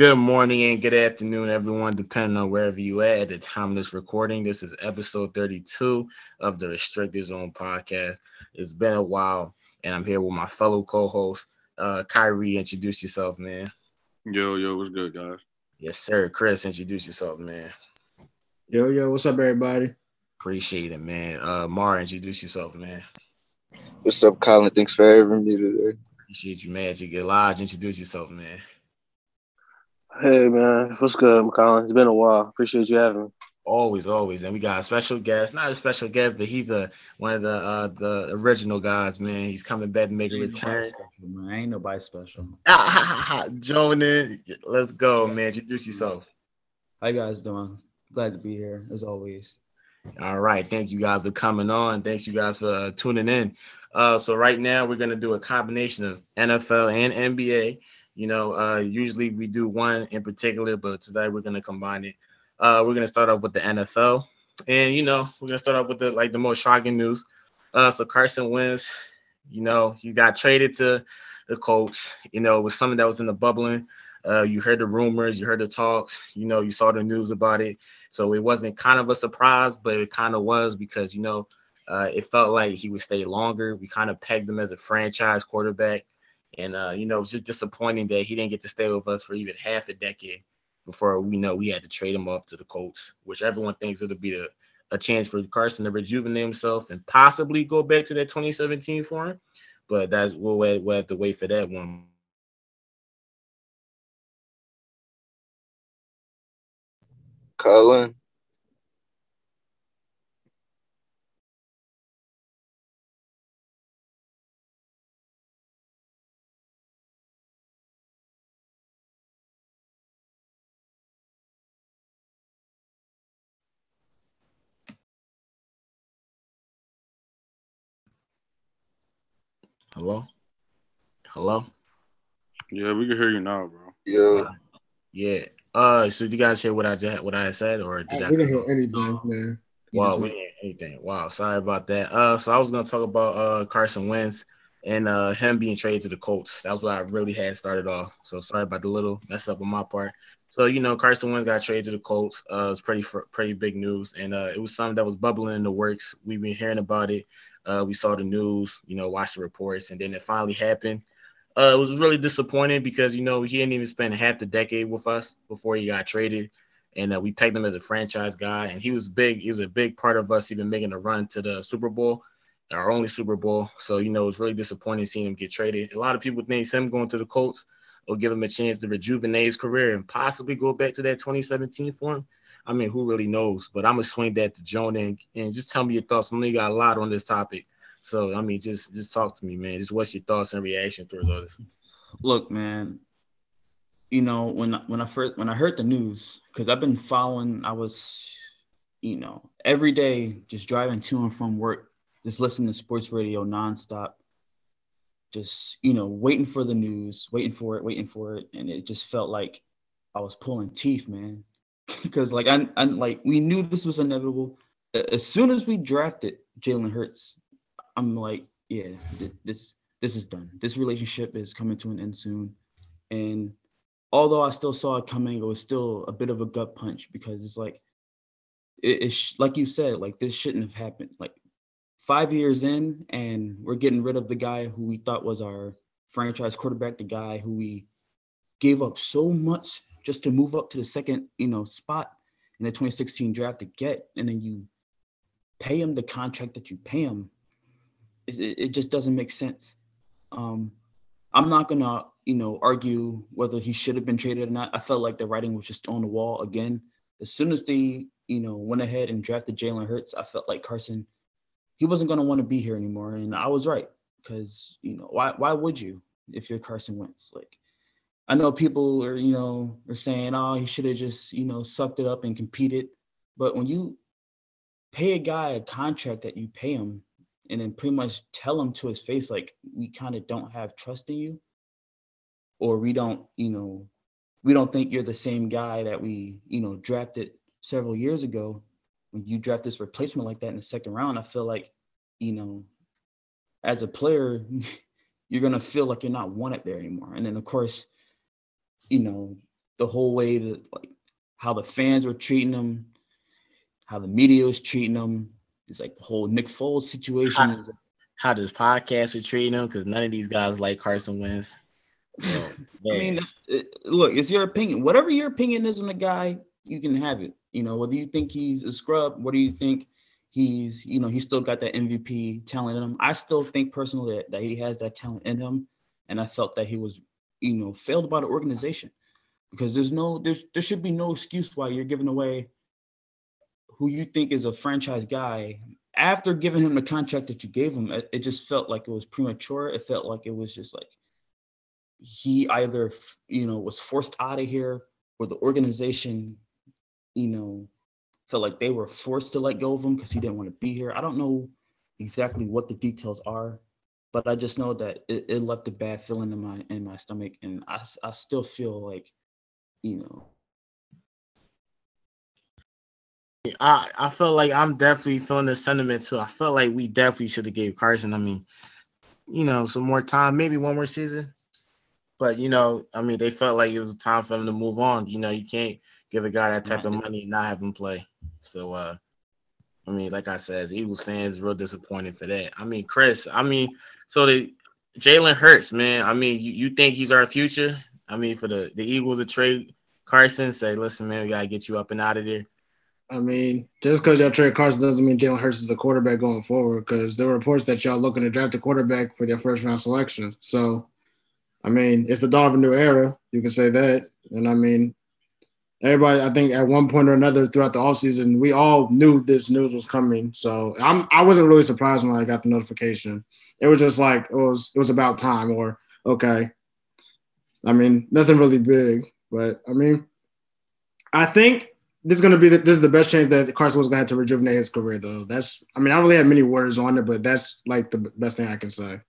Good morning and good afternoon, everyone, depending on wherever you at at the time of this recording. This is episode 32 of the Restricted Zone podcast. It's been a while, and I'm here with my fellow co-host, uh, Kyrie. Introduce yourself, man. Yo, yo, what's good, guys? Yes, sir. Chris, introduce yourself, man. Yo, yo, what's up, everybody? Appreciate it, man. Uh, Mara, introduce yourself, man. What's up, Colin? Thanks for having me today. Appreciate you, man. get Lodge, introduce yourself, man. Hey man, what's good, Colin? It's been a while. Appreciate you having me. Always, always, and we got a special guest. Not a special guest, but he's a one of the uh the original guys, man. He's coming back to make a return. Special, man. Ain't nobody special. Jonah, let's go, man. Introduce yourself. How you guys doing? Glad to be here as always. All right, thank you guys for coming on. Thanks you guys for uh, tuning in. Uh, so right now we're gonna do a combination of NFL and NBA. You know, uh, usually we do one in particular, but today we're gonna combine it. Uh, we're gonna start off with the NFL, and you know, we're gonna start off with the like the most shocking news. Uh, so Carson Wentz, you know, he got traded to the Colts. You know, it was something that was in the bubbling. Uh, you heard the rumors, you heard the talks, you know, you saw the news about it. So it wasn't kind of a surprise, but it kind of was because you know, uh, it felt like he would stay longer. We kind of pegged him as a franchise quarterback. And uh, you know, it's just disappointing that he didn't get to stay with us for even half a decade before we know we had to trade him off to the Colts, which everyone thinks it'll be a, a chance for Carson to rejuvenate himself and possibly go back to that 2017 form. But that's we'll, we'll have to wait for that one. Colin. Hello? Hello? Yeah, we can hear you now, bro. Yeah. Uh, yeah. Uh, so did you guys hear what I just what I said, or did I, I? We didn't hear anything, man. Wow, we didn't hear anything. Wow, sorry about that. Uh, so I was gonna talk about uh Carson Wentz and uh him being traded to the Colts. That was what I really had started off. So sorry about the little mess up on my part. So you know, Carson Wentz got traded to the Colts. Uh, it's pretty pretty big news, and uh, it was something that was bubbling in the works. We've been hearing about it. Uh, we saw the news, you know, watched the reports, and then it finally happened. Uh, it was really disappointing because you know he didn't even spend half the decade with us before he got traded, and uh, we pegged him as a franchise guy, and he was big. He was a big part of us even making a run to the Super Bowl, our only Super Bowl. So you know it was really disappointing seeing him get traded. A lot of people think him going to the Colts will give him a chance to rejuvenate his career and possibly go back to that 2017 form. I mean, who really knows? But I'm gonna swing that to Jonah and, and just tell me your thoughts. I know you got a lot on this topic, so I mean, just just talk to me, man. Just what's your thoughts and reaction towards all this? Look, man. You know when when I first when I heard the news because I've been following. I was, you know, every day just driving to and from work, just listening to sports radio nonstop. Just you know, waiting for the news, waiting for it, waiting for it, and it just felt like I was pulling teeth, man because like I, I like we knew this was inevitable. As soon as we drafted Jalen Hurts, I'm like, yeah, this this is done. This relationship is coming to an end soon. And although I still saw it coming, it was still a bit of a gut punch because it's like it, it's like you said, like this shouldn't have happened. Like five years in, and we're getting rid of the guy who we thought was our franchise quarterback, the guy who we gave up so much just to move up to the second, you know, spot in the 2016 draft to get, and then you pay him the contract that you pay him. It, it just doesn't make sense. Um, I'm not gonna, you know, argue whether he should have been traded or not. I felt like the writing was just on the wall again. As soon as they, you know, went ahead and drafted Jalen Hurts, I felt like Carson, he wasn't gonna want to be here anymore, and I was right because you know why? Why would you if you're Carson Wentz? Like I know people are, you know, are saying, oh, he should have just, you know, sucked it up and competed. But when you pay a guy a contract that you pay him and then pretty much tell him to his face, like, we kind of don't have trust in you, or we don't, you know, we don't think you're the same guy that we, you know, drafted several years ago. When you draft this replacement like that in the second round, I feel like, you know, as a player, you're gonna feel like you're not wanted there anymore. And then of course, you know, the whole way that like how the fans were treating him, how the media was treating him. It's like the whole Nick Foles situation. How, how this podcast was treating him because none of these guys like Carson Wentz. So, I mean, uh, look, it's your opinion. Whatever your opinion is on the guy, you can have it. You know, whether you think he's a scrub, what do you think he's, you know, he's still got that MVP talent in him. I still think personally that, that he has that talent in him. And I felt that he was, you know, failed by the organization because there's no, there's, there should be no excuse why you're giving away who you think is a franchise guy after giving him the contract that you gave him. It, it just felt like it was premature. It felt like it was just like he either, you know, was forced out of here or the organization, you know, felt like they were forced to let go of him because he didn't want to be here. I don't know exactly what the details are, but I just know that it, it left a bad feeling in my in my stomach, and I I still feel like, you know. I I feel like I'm definitely feeling the sentiment too. I felt like we definitely should have gave Carson. I mean, you know, some more time, maybe one more season. But you know, I mean, they felt like it was time for him to move on. You know, you can't give a guy that type of money and not have him play. So uh I mean, like I said, Eagles fans, real disappointed for that. I mean, Chris, I mean, so the Jalen Hurts, man. I mean, you, you think he's our future? I mean, for the, the Eagles to trade Carson, say, listen, man, we gotta get you up and out of there. I mean, just because y'all trade Carson doesn't mean Jalen Hurts is the quarterback going forward. Because there were reports that y'all looking to draft a quarterback for their first round selection. So, I mean, it's the dawn of a new era. You can say that. And I mean, everybody, I think at one point or another throughout the offseason, we all knew this news was coming. So I'm I wasn't really surprised when I got the notification. It was just like it was it was about time or okay. I mean, nothing really big, but I mean, I think this is gonna be the, this is the best chance that Carson was gonna have to rejuvenate his career though. That's I mean, I don't really have many words on it, but that's like the best thing I can say.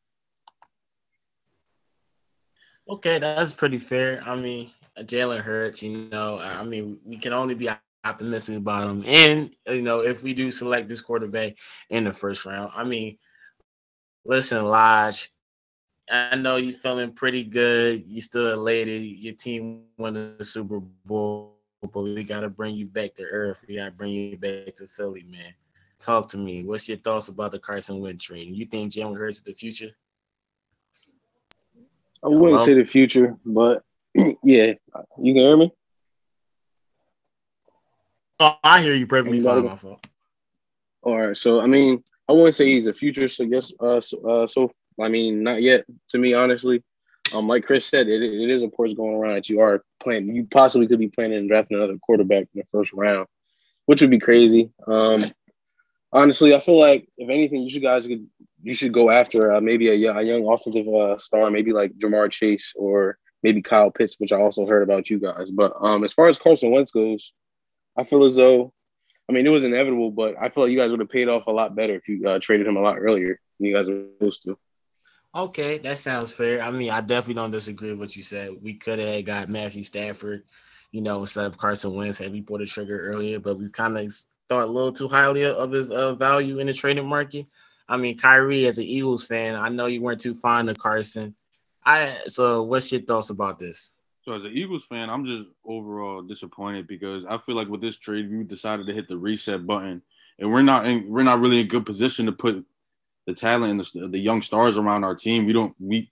Okay, that's pretty fair. I mean, Jalen Hurts, you know, I mean, we can only be optimistic about him. And, you know, if we do select this quarterback in the first round, I mean, listen, Lodge, I know you're feeling pretty good. You're still elated. Your team won the Super Bowl, but we got to bring you back to earth. We got to bring you back to Philly, man. Talk to me. What's your thoughts about the Carson Wentz trade? You think Jalen Hurts is the future? I wouldn't Hello? say the future, but yeah, you can hear me. Oh, I hear you perfectly fine. My fault. All right, so I mean, I wouldn't say he's a future. So yes, uh, so, uh, so I mean, not yet. To me, honestly, um, like Chris said, it, it is of course going around that you are playing. You possibly could be planning and drafting another quarterback in the first round, which would be crazy. Um, honestly, I feel like if anything, you should guys could you should go after uh, maybe a, a young offensive uh, star, maybe like Ja'Marr Chase or maybe Kyle Pitts, which I also heard about you guys. But um, as far as Carson Wentz goes, I feel as though, I mean, it was inevitable, but I feel like you guys would have paid off a lot better if you uh, traded him a lot earlier than you guys were supposed to. Okay, that sounds fair. I mean, I definitely don't disagree with what you said. We could have got Matthew Stafford, you know, instead of Carson Wentz had we pulled the trigger earlier, but we kind of thought a little too highly of his uh, value in the trading market. I mean, Kyrie, as an Eagles fan, I know you weren't too fond of Carson. I so what's your thoughts about this? So as an Eagles fan, I'm just overall disappointed because I feel like with this trade, we decided to hit the reset button, and we're not in, we're not really in good position to put the talent and the, the young stars around our team. We don't we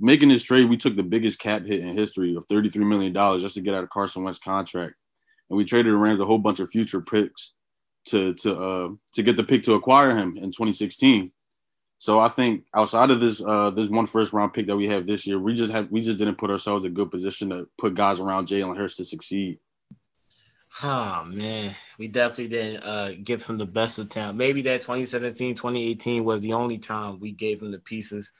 making this trade. We took the biggest cap hit in history of 33 million dollars just to get out of Carson Wentz contract, and we traded the Rams a whole bunch of future picks to to uh to get the pick to acquire him in 2016. So I think outside of this uh this one first round pick that we have this year, we just have we just didn't put ourselves in a good position to put guys around Jalen Hurts to succeed. Oh man, we definitely didn't uh, give him the best of time. Maybe that 2017, 2018 was the only time we gave him the pieces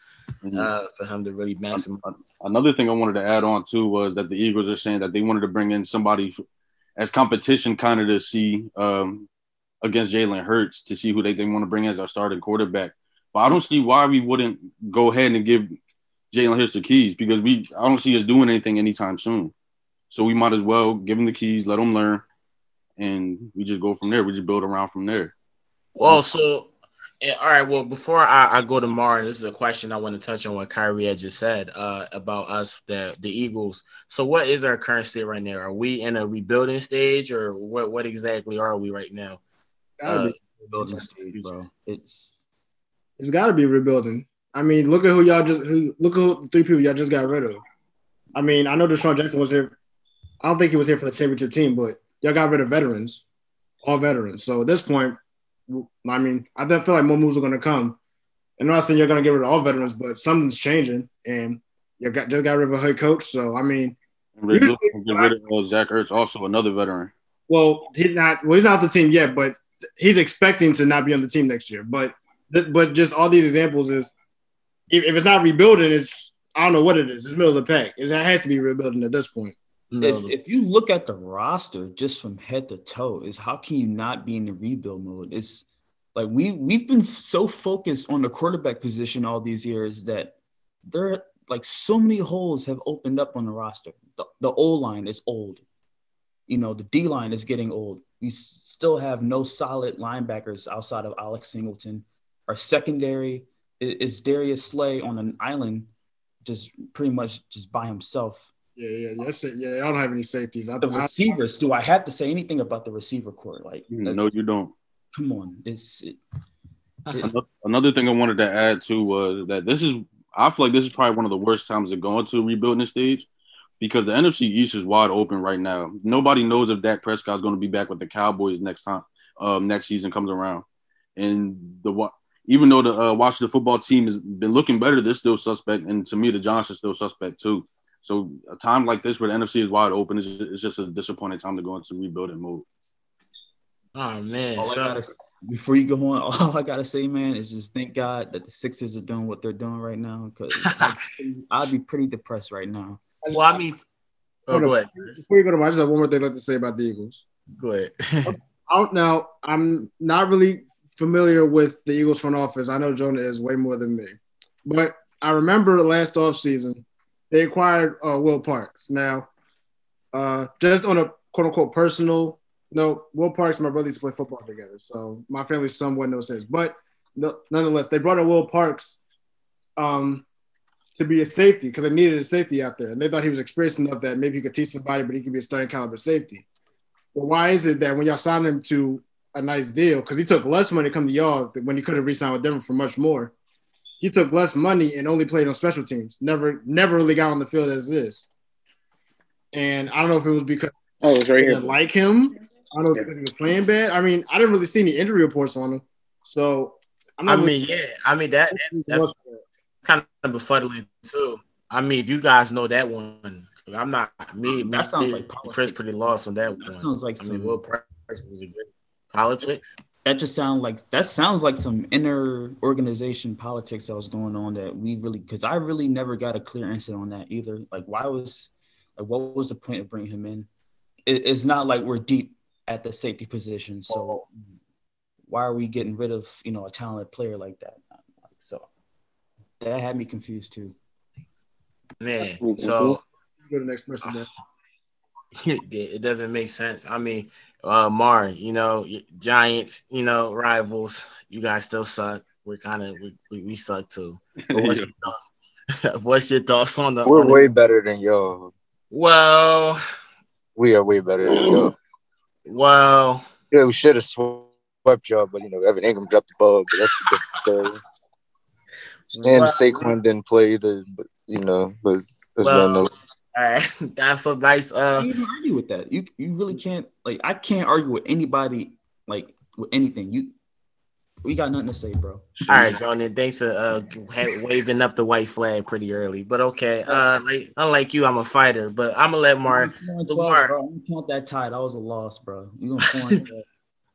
mm-hmm. uh, for him to really him. Another thing I wanted to add on too was that the Eagles are saying that they wanted to bring in somebody as competition, kind of to see um, against Jalen Hurts to see who they, they want to bring as our starting quarterback. But I don't see why we wouldn't go ahead and give Jalen Hurts the keys because we I don't see us doing anything anytime soon. So we might as well give him the keys, let him learn, and we just go from there. We just build around from there. Well, so Yeah, all right. Well, before I, I go to Mar, this is a question I want to touch on what Kyrie had just said uh, about us, the the Eagles. So, what is our current state right now? Are we in a rebuilding stage, or what? What exactly are we right now? Gotta Uh. Rebuilding stage, bro. It's It's got to be rebuilding. I mean, look at who y'all just who look at who, the three people y'all just got rid of. I mean, I know DeSean Jackson was here. I don't think he was here for the championship team, but y'all got rid of veterans, all veterans. So at this point, I mean, I don't feel like more moves are going to come. And I'm not saying you're going to get rid of all veterans, but something's changing, and you got just got rid of a head coach. So I mean, And Ray Lewis can get rid of uh, Zach Ertz, also another veteran. well, he's not. Well, he's not the team yet, but he's expecting to not be on the team next year. But th- but just all these examples is if, if it's not rebuilding, it's I don't know what it is. It's middle of the pack. It's, it has to be rebuilding at this point. if, if you look at the roster just from head to toe, is how can you not be in the rebuild mode? It's like we we've been so focused on the quarterback position all these years that there like so many holes have opened up on the roster. The, the O line is old. You know, the D line is getting old. We still have no solid linebackers outside of Alex Singleton. Our secondary is Darius Slay on an island, just pretty much just by himself. Yeah, yeah, yeah. That's it. Yeah, I don't have any safeties. I, The I, receivers, do I have to say anything about the receiver court? Like, like, No, you don't. come on, it's it, Another, another thing I wanted to add to was that this is I feel like this is probably one of the worst times to go into a rebuilding stage because the NFC East is wide open right now. Nobody knows if Dak Prescott is going to be back with the Cowboys next time um, next season comes around. And the wa- even though the uh, Washington football team has been looking better, they're still suspect. And to me, the Giants are still suspect too. So a time like this where the NFC is wide open is it's just a disappointing time to go into rebuilding mode. oh man, all so gotta, before you go on, all I gotta say, man, is just thank God that the Sixers are doing what they're doing right now because I'd be pretty depressed right now. well, I mean, oh, Hold go ahead, Before you go to my, I just have one more thing I'd to say about the Eagles. go ahead. I don't know. I'm not really familiar with the Eagles front office. I know Jonah is way more than me. But I remember last offseason, they acquired uh, Will Parks. Now, uh, just on a quote unquote personal note, Will Parks and my brother used to play football together. So my family somewhat knows his. But no, nonetheless, they brought in Will Parks um, to be a safety because they needed a safety out there. And they thought he was experienced enough that maybe he could teach somebody, but he could be a starting caliber safety. But why is it that when y'all signed him to a nice deal, because he took less money to come to y'all when he could have re-signed with Denver for much more, he took less money and only played on special teams. Never, never really got on the field as this. And I don't know if it was because Oh, it's right they here. didn't like him. I don't know if because he was playing bad. I mean, I didn't really see any injury reports on him. So I'm I not mean, yeah, I mean that that's kind of befuddling too. I mean, if you guys know that one, I'm not me. That me, sounds me, like Chris pretty lost on that, one. That one. sounds like I mean, some- Will Price was a good politics. That just sounds like that sounds like some inner organization politics that was going on that we really because I really never got a clear answer on that either. Like, why was like what was the point of bringing him in? It, it's not like we're deep at the safety position, so oh. why are we getting rid of you know a talented player like that? So that had me confused too. Man, so Go to the next person. Then. it doesn't make sense. I mean, uh Mar, you know, Giants, you know, rivals. You guys still suck. We're kind of we, we, we suck too. But what's your thoughts? What's your thoughts on the? We're on the- way better than y'all. well, We are way better than y'all. well. Yeah, we should have swept y'all, but you know, Evan Engram dropped the ball, but that's a different story. And well, Saquon didn't play either, but you know, but there's Well, no all right. That's a nice. Uh, you can't argue with that. You you really can't like I can't argue with anybody like with anything. You we got nothing to say, bro. all right, Johnny. Thanks for uh waving up the white flag pretty early, but okay. Uh, like unlike you, I'm a fighter, but I'm gonna let Mark. I'm four and 12, Lamar. bro. I'm gonna count that tie. That was a loss, bro. You gonna four and 12.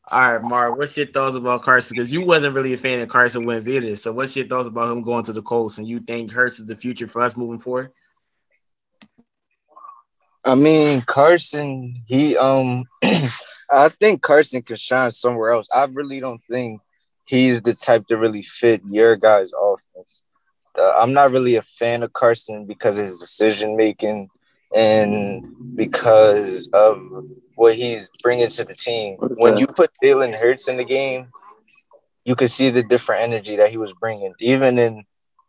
All right, Mark. What's your thoughts about Carson? Because you wasn't really a fan of Carson Wentz either. So, what's your thoughts about him going to the Colts? And you think Hurts is the future for us moving forward? I mean, Carson, he um I think Carson can shine somewhere else. I really don't think he's the type to really fit your guys' offense. Uh, I'm not really a fan of Carson because of his decision making and because of what he's bringing to the team. When you put Jalen Hurts in the game, you could see the different energy that he was bringing, even in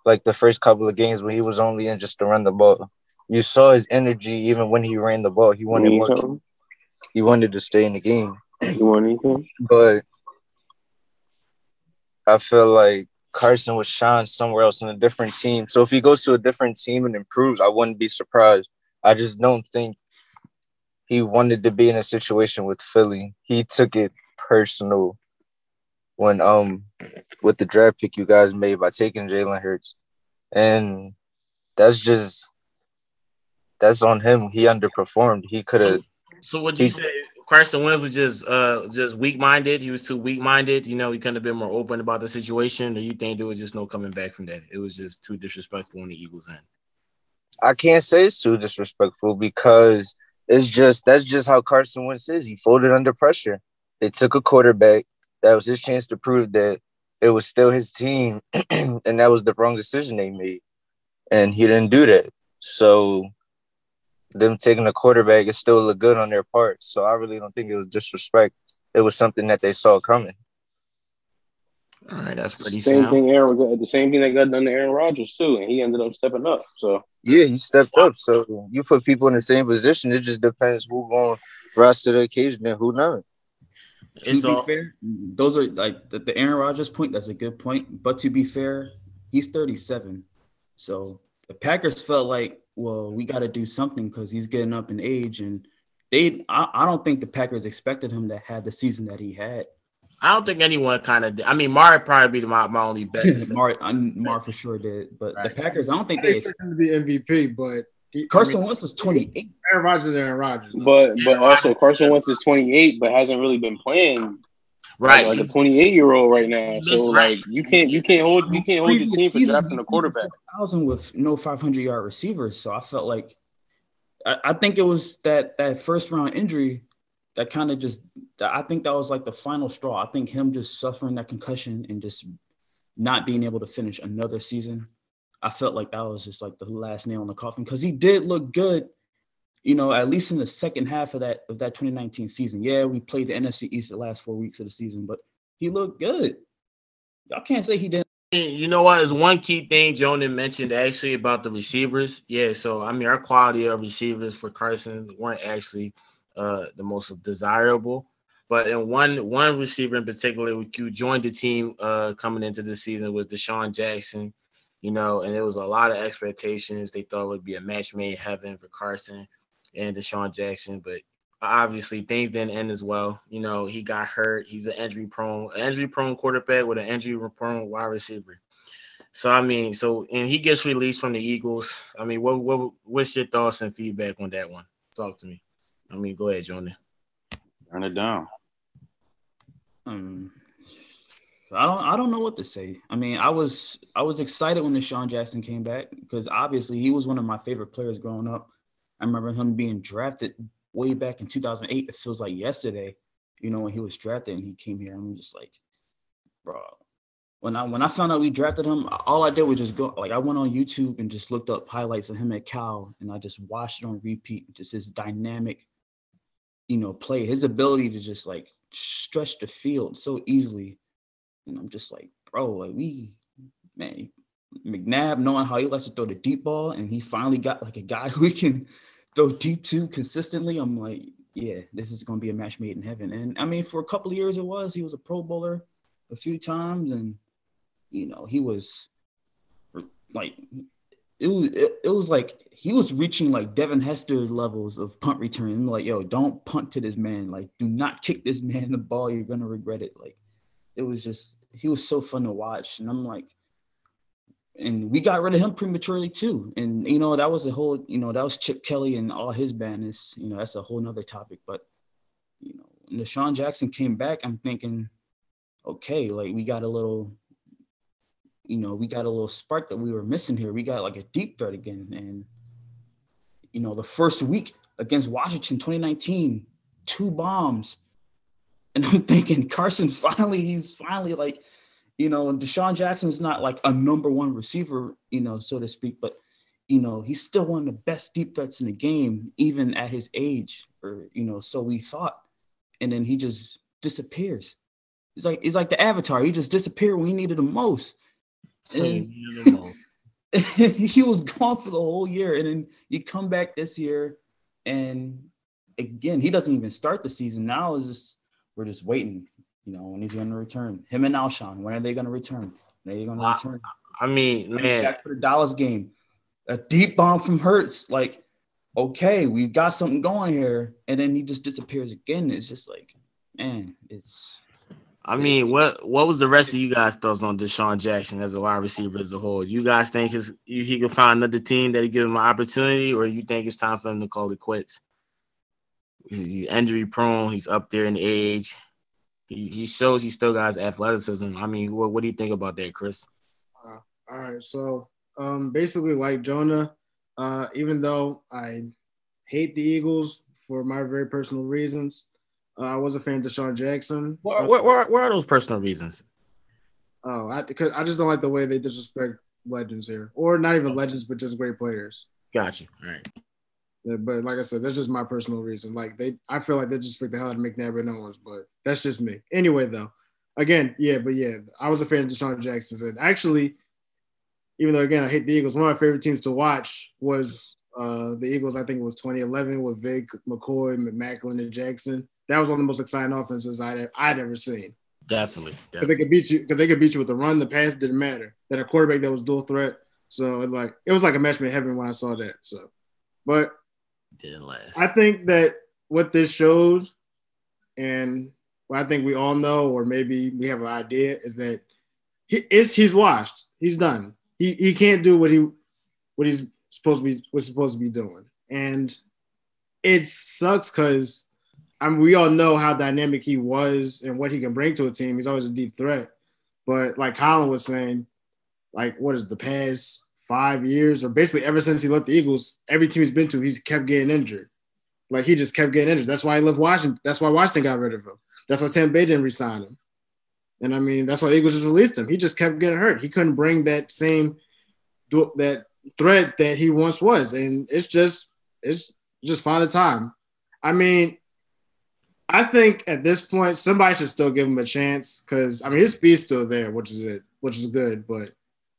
like the first couple of games when he was only in just to run the ball. You saw his energy even when he ran the ball. He wanted more. something? He wanted to stay in the game, You want anything? but I feel like Carson would shine somewhere else in a different team. So if he goes to a different team and improves, I wouldn't be surprised. I just don't think he wanted to be in a situation with Philly. He took it personal when um with the draft pick you guys made by taking Jalen Hurts. And that's just that's on him. He underperformed. He could have So would you He- say Carson Wentz was just uh just weak minded? He was too weak minded. You know, he couldn't have been more open about the situation, or you think there was just no coming back from that? It was just too disrespectful on the Eagles end. I can't say it's too disrespectful because it's just that's just how Carson Wentz is. He folded under pressure. They took a quarterback. That was his chance to prove that it was still his team, and that was the wrong decision they made. And he didn't do that. So them taking a quarterback is still look good on their part. So I really don't think it was disrespect. It was something that they saw coming. All right, that's pretty Same sound. thing. Aaron, was the same thing that got done to Aaron Rodgers too, and he ended up stepping up. So Yeah, he stepped up. So you put people in the same position. It just depends who going to rise to the occasion and who not. It's to be all, fair, those are like the, the Aaron Rodgers point. That's a good point. But to be fair, he's 37. So the Packers felt like, well, we got to do something because he's getting up in age, and they. I, I don't think the Packers expected him to have the season that he had. I don't think anyone kind of. I mean, Mari probably be my, my only bet. Mar, I, Mar for sure did, but Right. the Packers, I don't think I they. expect him to be MVP, but he, Carson I mean, Wentz was 28. Aaron Rodgers, is Aaron Rodgers. But but also Carson Wentz is 28, but hasn't really been playing right. like a 28 year old right now. So right. like you can't you can't hold you can't hold your Previous team for season, drafting he a quarterback. Thousand with no 500 yard receivers, so I felt like I, I think it was that that first round injury that kind of just I think that was like the final straw. I think him just suffering that concussion and just not being able to finish another season. I felt like that was just like the last nail in the coffin because he did look good, you know, at least in the second half of that of that 2019 season. Yeah, we played the NFC East the last four weeks of the season, but he looked good. Y'all can't say he didn't. You know what? Is one key thing Jonah mentioned actually about the receivers. Yeah, so I mean, our quality of receivers for Carson weren't actually uh, the most desirable. But in one one receiver in particular, who joined the team uh, coming into the season was DeSean Jackson. You know, and it was a lot of expectations. They thought would be a match made heaven for Carson and DeSean Jackson, but obviously things didn't end as well. You know, he got hurt. He's an injury prone, injury prone quarterback with an injury prone wide receiver. So I mean, so and he gets released from the Eagles. I mean, what what what's your thoughts and feedback on that one? Talk to me. I mean, go ahead, Jonah. Turn it down. Um, I don't I don't know what to say. I mean, I was I was excited when DeSean Jackson came back because obviously he was one of my favorite players growing up. I remember him being drafted way back in 2008. It feels like yesterday, you know, when he was drafted and he came here. I'm just like, bro. When I when I found out we drafted him, all I did was just go like I went on YouTube and just looked up highlights of him at Cal and I just watched it on repeat. Just his dynamic, you know, play, his ability to just like stretch the field so easily. And I'm just like, bro, like we, man, McNabb knowing how he likes to throw the deep ball, and he finally got like a guy who can throw deep to consistently. I'm like, yeah, this is going to be a match made in heaven. And I mean, for a couple of years, it was. He was a Pro Bowler a few times, and you know, he was like, it was it, it was like he was reaching like Devin Hester levels of punt return. Like, yo, don't punt to this man. Like, do not kick this man the ball. You're gonna regret it. Like, it was just he was so fun to watch, and I'm like, and we got rid of him prematurely too. And you know, that was a whole, you know, that was Chip Kelly and all his badness. You know, that's a whole nother topic. But you know, when DeSean Jackson came back, I'm thinking, okay, like we got a little, you know, we got a little spark that we were missing here. We got like a deep threat again. And you know, the first week against Washington 2019, two bombs. And I'm thinking Carson finally, he's finally like, you know, DeSean Jackson is not like a number one receiver, you know, so to speak, but you know, he's still one of the best deep threats in the game, even at his age, or you know, so we thought. And then he just disappears. He's like he's like the Avatar. He just disappeared when he needed the most. And he was gone for the whole year, and then you come back this year, and again he doesn't even start the season. Now is just we're just waiting. You know when he's going to return. Him and Alshon. When are they going to return? Are they going to return? I mean, man, back for the Dallas game, a deep bomb from Hurts. Like, okay, we've got something going here, and then he just disappears again. It's just like, man, it's. I mean, what what was the rest of you guys' thoughts on DeSean Jackson as a wide receiver as a whole? You guys think his he can find another team that he give him an opportunity, or you think it's time for him to call it quits? He's injury prone. He's up there in age. He, he shows he still got his athleticism. I mean, what, what do you think about that, Chris? Uh, all right. So um, basically, like Jonah, uh, even though I hate the Eagles for my very personal reasons, uh, I was a fan of DeSean Jackson. What, what, what, what are those personal reasons? Oh, I, cause I just don't like the way they disrespect legends here, or not even legends, but just great players. Got you. All right. But like I said, that's just my personal reason. Like they, I feel like they disrespect the hell out of McNabb and Owens, but that's just me. Anyway, though, again, yeah, but yeah, I was a fan of DeSean Jackson. And actually, even though again I hate the Eagles, one of my favorite teams to watch was uh, the Eagles. I think it was 2011 with Vic, McCoy, McMaclin, and Jackson. That was one of the most exciting offenses I'd, I'd ever seen. Definitely, because they could beat you. Because they could beat you with the run, the pass didn't matter. That a quarterback that was dual threat. So it like it was like a match made in heaven when I saw that. So, but didn't last. I think that what this showed, and what I think we all know, or maybe we have an idea, is that he is he's washed. He's done. He he can't do what he what he's supposed to be was supposed to be doing, and it sucks because I mean we all know how dynamic he was and what he can bring to a team. He's always a deep threat, but like Colin was saying, like what is the past five years or basically ever since he left the Eagles, every team he's been to, he's kept getting injured. Like he just kept getting injured. That's why he left Washington. That's why Washington got rid of him. That's why Tampa Bay didn't resign him. And I mean, that's why the Eagles just released him. He just kept getting hurt. He couldn't bring that same that threat that he once was. And it's just it's just find the time. I mean, I think at this point somebody should still give him a chance because I mean his speed's still there, which is it, which is good. But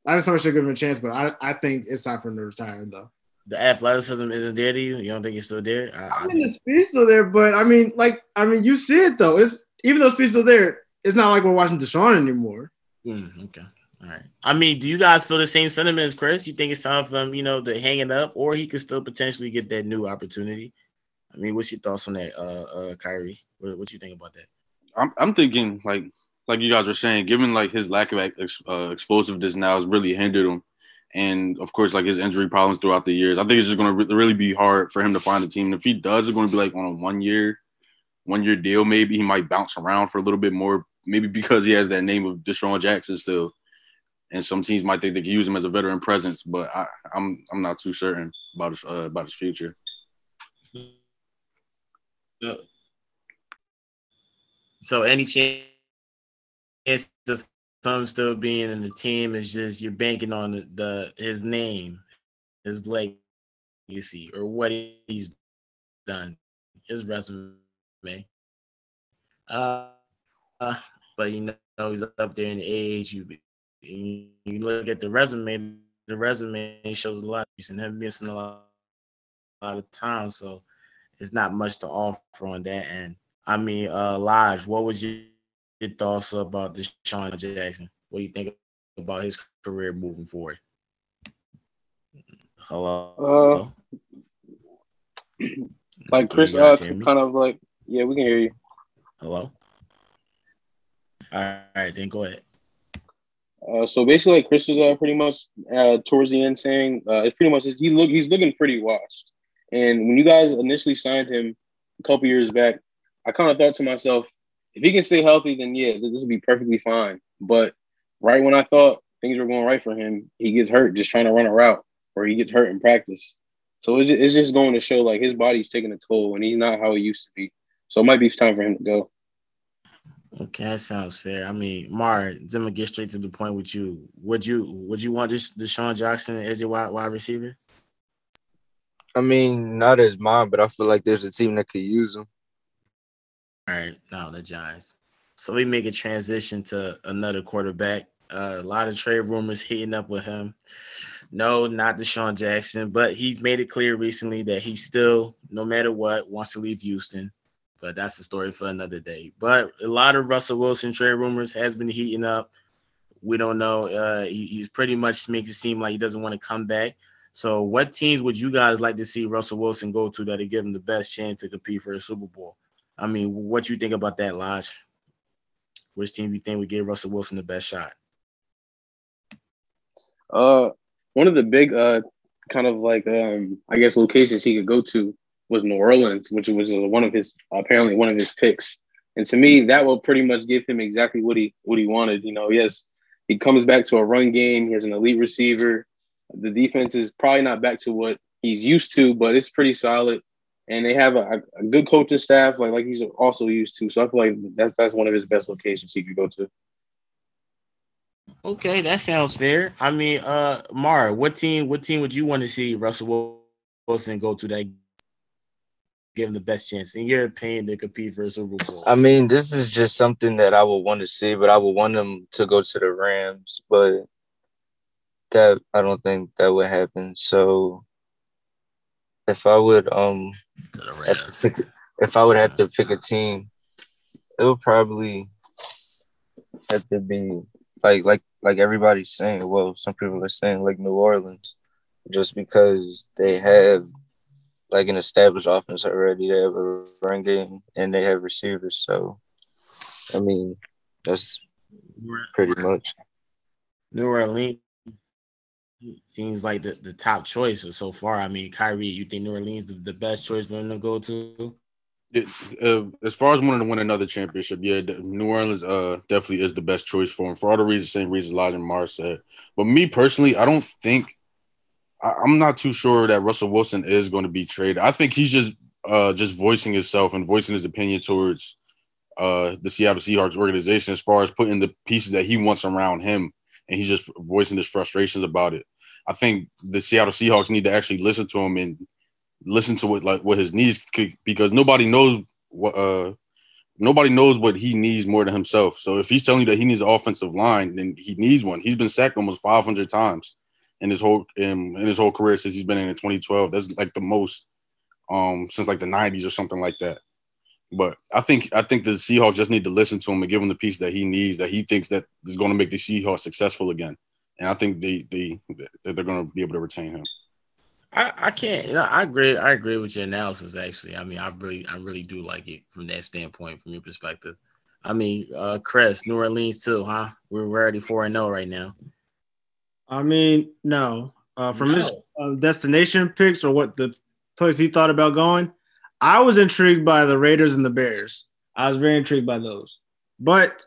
I think somebody should give him a chance. But I, I think it's time for him to retire though. The athleticism isn't there to you. You don't think he's still there? I, I mean, the speed's still there, but I mean, like, I mean, you see it though. It's even though speed's still there, it's not like we're watching DeSean anymore. Mm, okay. All right. I mean, do you guys feel the same sentiment as Chris? You think it's time for him, you know, to hang it up, or he could still potentially get that new opportunity? I mean, what's your thoughts on that, uh, uh Kyrie? What, what you think about that? I'm, I'm thinking like, like you guys were saying, given like his lack of ex, uh, explosiveness now has really hindered him, and of course, like his injury problems throughout the years. I think it's just going to re- really be hard for him to find a team. And if he does, it's going to be like on a one year, one year deal. Maybe he might bounce around for a little bit more. Maybe because he has that name of DeSean Jackson still and some teams might think they can use him as a veteran presence, but I, am I'm, I'm not too certain about his uh, about his future. So any chance of him still being in the team is just you're banking on the, the his name, his legacy, or what he's done, his resume. Uh, uh, but you know he's up there in the age. You you, you look at the resume, the resume shows a lot. He's him missing a lot, a lot of time, so it's not much to offer on that end. I mean, uh, Lodge, what was your, your thoughts about DeSean Jackson? What do you think about his career moving forward? Hello. Uh, like Chris, uh, kind of like, yeah, we can hear you. Hello. All right, then go ahead. Uh, so basically, like Chris was uh, pretty much uh, towards the end saying uh, it's pretty much he look he's looking pretty washed. And when you guys initially signed him a couple years back, I kind of thought to myself, if he can stay healthy, then yeah, this will be perfectly fine. But right when I thought things were going right for him, he gets hurt just trying to run a route, or he gets hurt in practice. So it's just, it's just going to show like his body's taking a toll, and he's not how he used to be. So it might be time for him to go. Okay, that sounds fair. I mean, Mar, I'm gonna get straight to the point with you. Would you would you want this DeSean Jackson as your wide, wide receiver? I mean, not as mine, but I feel like there's a team that could use him. All right, now the Giants. So we make a transition to another quarterback. Uh, a lot of trade rumors heating up with him. No, not DeSean Jackson, but he's made it clear recently that he still, no matter what, wants to leave Houston. But that's the story for another day. But a lot of Russell Wilson trade rumors has been heating up. We don't know. Uh, he, he's pretty much makes it seem like he doesn't want to come back. So, what teams would you guys like to see Russell Wilson go to that would give him the best chance to compete for a Super Bowl? I mean, what you think about that, Lodge? Which team do you think would give Russell Wilson the best shot? Uh, one of the big uh kind of like um I guess locations he could go to was New Orleans, which was one of his apparently one of his picks. And to me, that will pretty much give him exactly what he what he wanted. You know, he has he comes back to a run game. He has an elite receiver. The defense is probably not back to what he's used to, but it's pretty solid. And they have a, a good coaching staff, like like he's also used to. So I feel like that's that's one of his best locations he could go to. Okay, that sounds fair. I mean, uh, Mara, what team? What team would you want to see Russell Wilson go to that give him the best chance, in your opinion, to compete for a Super Bowl? I mean, this is just something that I would want to see, but I would want him to go to the Rams, but that I don't think that would happen. So if I would um pick, if I would have to pick a team, it would probably have to be like like like everybody's saying. Well, some people are saying like New Orleans, just because they have like an established offense already. They have a run game and they have receivers. So, I mean, that's pretty much. New Orleans seems like the, the top choice so far. I mean, Kyrie, you think New Orleans the, the best choice for him to go to? It, uh, as far as wanting to win another championship, yeah, New Orleans uh, definitely is the best choice for him for all the reasons, same reasons Lodge and Mars said. But me personally, I don't think I, am not too sure that Russell Wilson is going to be traded. I think he's just uh, just voicing himself and voicing his opinion towards uh, the Seattle Seahawks organization as far as putting the pieces that he wants around him, and he's just voicing his frustrations about it. I think the Seattle Seahawks need to actually listen to him and listen to what like what his needs could because nobody knows what uh nobody knows what he needs more than himself. So if he's telling you that he needs an offensive line, then he needs one. He's been sacked almost 500 times in his whole in, in his whole career since he's been in 2012. That's like the most um since like the 90s or something like that. But I think I think the Seahawks just need to listen to him and give him the piece that he needs that he thinks that is going to make the Seahawks successful again. And I think they they that they're going to be able to retain him. I, I can't. You know, I agree. I agree with your analysis. Actually, I mean, I really, I really do like it from that standpoint, from your perspective. I mean, uh, Chris, New Orleans too, huh? We're already four and zero oh right now. I mean, no. Uh, from no. his uh, destination picks or what the place he thought about going, I was intrigued by the Raiders and the Bears. I was very intrigued by those. But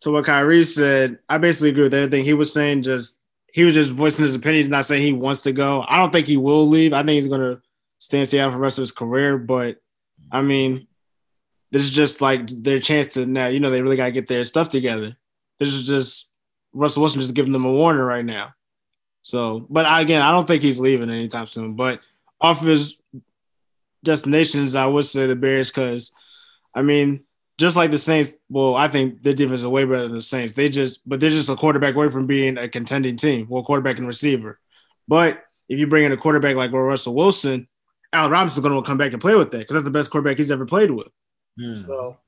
to what Kyrie said, I basically agree with everything he was saying. Just he was just voicing his opinion, not saying he wants to go. I don't think he will leave. I think he's gonna stay in Seattle for the rest of his career. But I mean, this is just like their chance to now. You know, they really gotta get their stuff together. This is just Russell Wilson just giving them a warning right now. So, but again, I don't think he's leaving anytime soon. But off of his destinations, I would say the Bears because, I mean, just like the Saints. Well, I think their defense is way better than the Saints. They just, but they're just a quarterback away from being a contending team. Well, quarterback and receiver. But if you bring in a quarterback like Russell Wilson, Allen Robinson's going to come back and play with that because that's the best quarterback he's ever played with. Mm. So,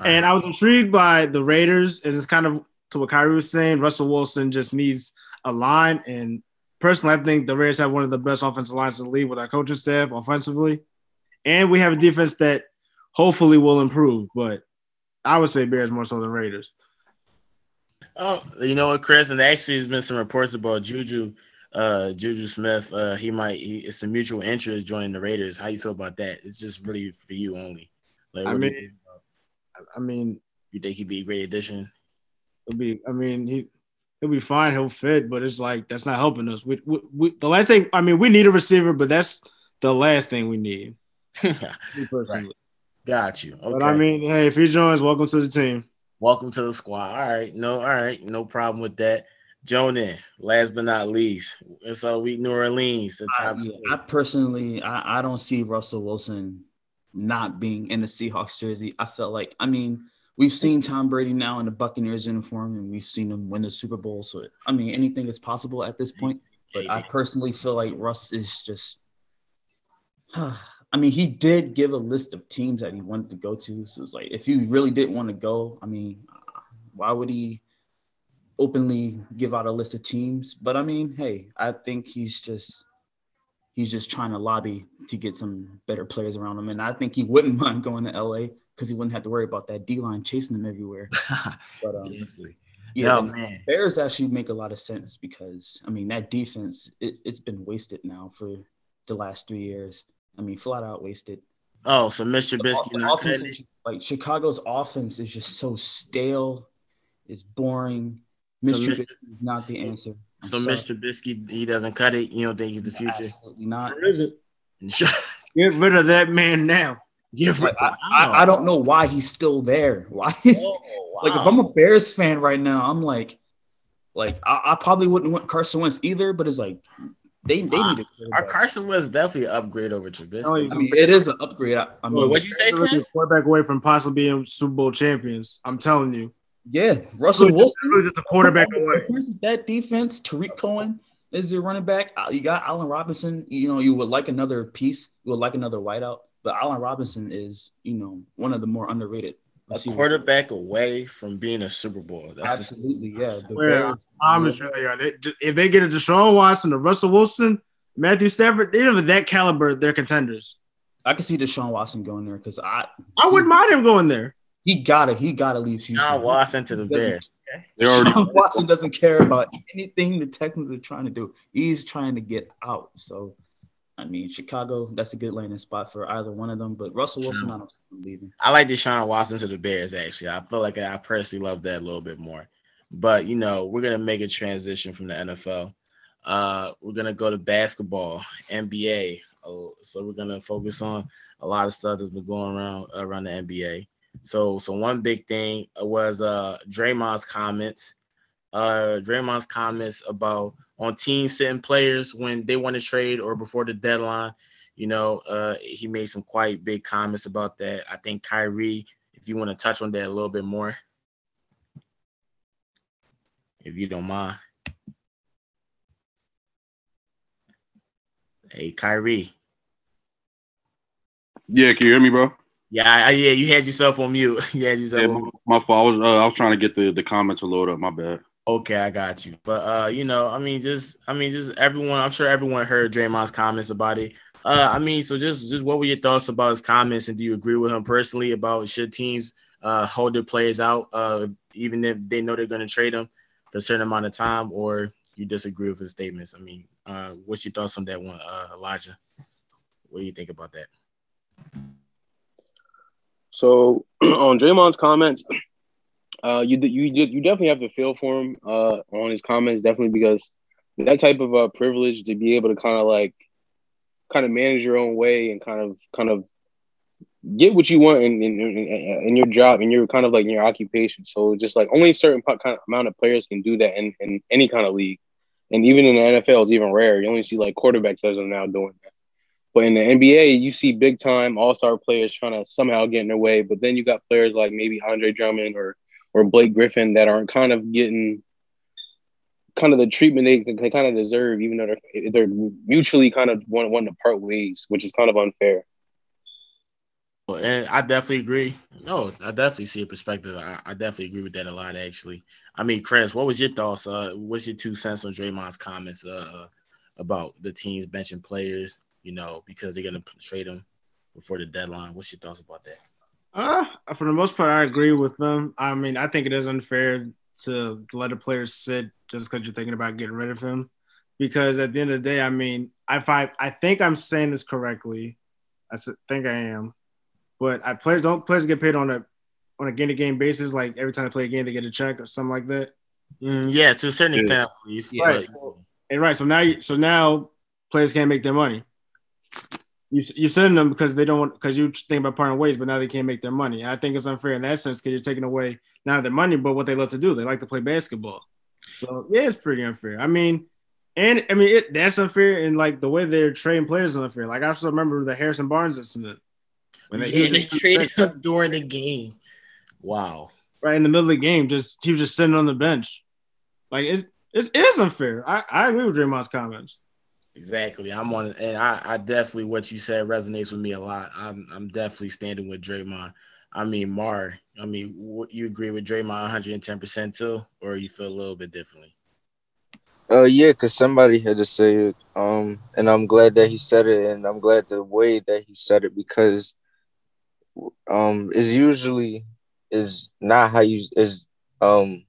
and I was intrigued by the Raiders. Is it's kind of to what Kyrie was saying, Russell Wilson just needs a line. And personally, I think the Raiders have one of the best offensive lines in the league with our coaching staff offensively. And we have a defense that hopefully will improve. But I would say Bears more so than Raiders. Oh, you know what, Chris? And actually, there's been some reports about Juju, uh, Juju Smith. Uh, he might. He, it's a mutual interest joining the Raiders. How you feel about that? It's just really for you only. Like, I mean, I mean, you think he'd be a great addition? He'll be. I mean, he he'll be fine. He'll fit, but it's like that's not helping us. We, we, we the last thing. I mean, we need a receiver, but that's the last thing we need. personally. Right. Got you. Okay. But I mean, hey, if he joins, welcome to the team. Welcome to the squad. All right, no, all right, no problem with that. Jonah, last but not least, so we New Orleans. The top I, I personally, I, I don't see Russell Wilson not being in the Seahawks jersey. I felt like, I mean, we've seen Tom Brady now in the Buccaneers uniform, and we've seen him win the Super Bowl. So I mean, anything is possible at this point. But I personally feel like Russ is just. I mean, he did give a list of teams that he wanted to go to. So it's like, if you really didn't want to go, I mean, why would he openly give out a list of teams? But I mean, hey, I think he's just he's just trying to lobby to get some better players around him, and I think he wouldn't mind going to LA because he wouldn't have to worry about that D line chasing him everywhere. But um, yeah, man. Bears actually make a lot of sense because I mean that defense it, it's been wasted now for the last three years. I mean, flat out wasted. Oh, so Mr. Trubisky, like Chicago's offense is just so stale. It's boring. Mr. So Trubisky is not the answer. I'm so sorry. Mr. Trubisky, he doesn't cut it. You don't think he's the future? Absolutely not. Where is it? Get rid of that man now. Yeah, like, I, I, I, don't know why he's still there. Why is oh, wow. like if I'm a Bears fan right now, I'm like, like I, I, probably wouldn't want Carson Wentz either, but it's like they they need to. Our Carson Wentz definitely an upgrade over Trubisky. Oh, I mean, it is an upgrade. I, I mean, what you say? Chris? Quarterback away from possibly being Super Bowl champions. I'm telling you. Yeah, Russell Wilson really just a quarterback away. That defense, Tarik Cohen is your running back. Uh, you got Allen Robinson. You know, you would like another piece. You would like another wideout. But Allen Robinson is, you know, one of the more underrated. A quarterback away from being a Super Bowl. That's Absolutely, yeah. Where I'm sure they are. They, if they get a Deshaun Watson, a Russell Wilson, Matthew Stafford, they're of that caliber. They're contenders. I can see Deshaun Watson going there because I I wouldn't mind him going there. He gotta he gotta leave Houston. Watson to the Bears. Deshaun Watson doesn't care about anything the Texans are trying to do. He's trying to get out. So I mean, Chicago, that's a good landing spot for either one of them. But Russell Wilson, I don't leaving. I like Deshaun Watson to the Bears, actually. I feel like I personally love that a little bit more. But, you know, we're going to make a transition from the NFL. Uh, we're going to go to basketball, NBA. Uh, so we're going to focus on a lot of stuff that's been going around around the NBA. So, so one big thing was uh Draymond's comments. Uh, Draymond's comments about on teams sitting players when they want to trade or before the deadline. You know, uh, he made some quite big comments about that. I think Kyrie, if you want to touch on that a little bit more, if you don't mind. Hey, Kyrie. Yeah, can you hear me, bro? Yeah, I, yeah, you had yourself on mute. you yourself. Yeah, my, my, fault. I was uh, I was trying to get the the comments to load up. My bad. Okay, I got you. But uh, you know, I mean, just I mean, just everyone. I'm sure everyone heard Draymond's comments about it. Uh, I mean, so just just what were your thoughts about his comments, and do you agree with him personally about should teams uh hold their players out, uh, even if they know they're going to trade them for a certain amount of time, or you disagree with his statements? I mean, uh, what's your thoughts on that one, uh, Elijah? What do you think about that? So on Draymond's comments, uh, you you you definitely have to feel for him uh, on his comments, definitely because that type of uh, privilege to be able to kind of like kind of manage your own way and kind of kind of get what you want in, in, in, your job and your kind of like in your occupation. So just like only a certain kind of amount of players can do that in, in any kind of league. And even in the NFL, it's even rare. You only see like quarterbacks as of now doing that. But in the NBA, you see big time all star players trying to somehow get in their way. But then you got players like maybe Andre Drummond or or Blake Griffin that aren't kind of getting kind of the treatment they, they kind of deserve, even though they're, they're mutually kind of want, wanting to part ways, which is kind of unfair. And I definitely agree. No, I definitely see a perspective. I, I, definitely agree with that a lot, actually. I mean, Chris, what was your thoughts? Uh, what's your two cents on Draymond's comments uh, about the teams benching players, you know, because they're going to trade them before the deadline? What's your thoughts about that? Uh, for the most part, I agree with them. I mean, I think it is unfair to let a player sit just because you're thinking about getting rid of him. Because at the end of the day, I mean, if I I think I'm saying this correctly, I think I am, but I players don't players get paid on a on a game to game basis. Like every time they play a game, they get a check or something like that. Mm, yeah, to a certain extent, yeah. Right. So, and right. So now, you, so now players can't make their money you you send them because they don't want because you think about parting ways, but now they can't make their money. And I think it's unfair in that sense because you're taking away not their money, but what they love to do. They like to play basketball. So yeah, it's pretty unfair. I mean, and I mean it that's unfair and like the way they're trading players is unfair. Like I also remember the Harrison Barnes incident when they, yeah, they traded him during the game. Wow. Right in the middle of the game, just he was just sitting on the bench. Like it's it's, it is unfair. I, I agree with Draymond's comments. Exactly. I'm on and I, I definitely what you said resonates with me a lot. I'm I'm definitely standing with Draymond. I mean, Mar, I mean, you agree with Draymond 110% too, or you feel a little bit differently? Uh, yeah, cause somebody had to say it. Um, and I'm glad that he said it, and I'm glad the way that he said it because, um, is usually is not how you is um,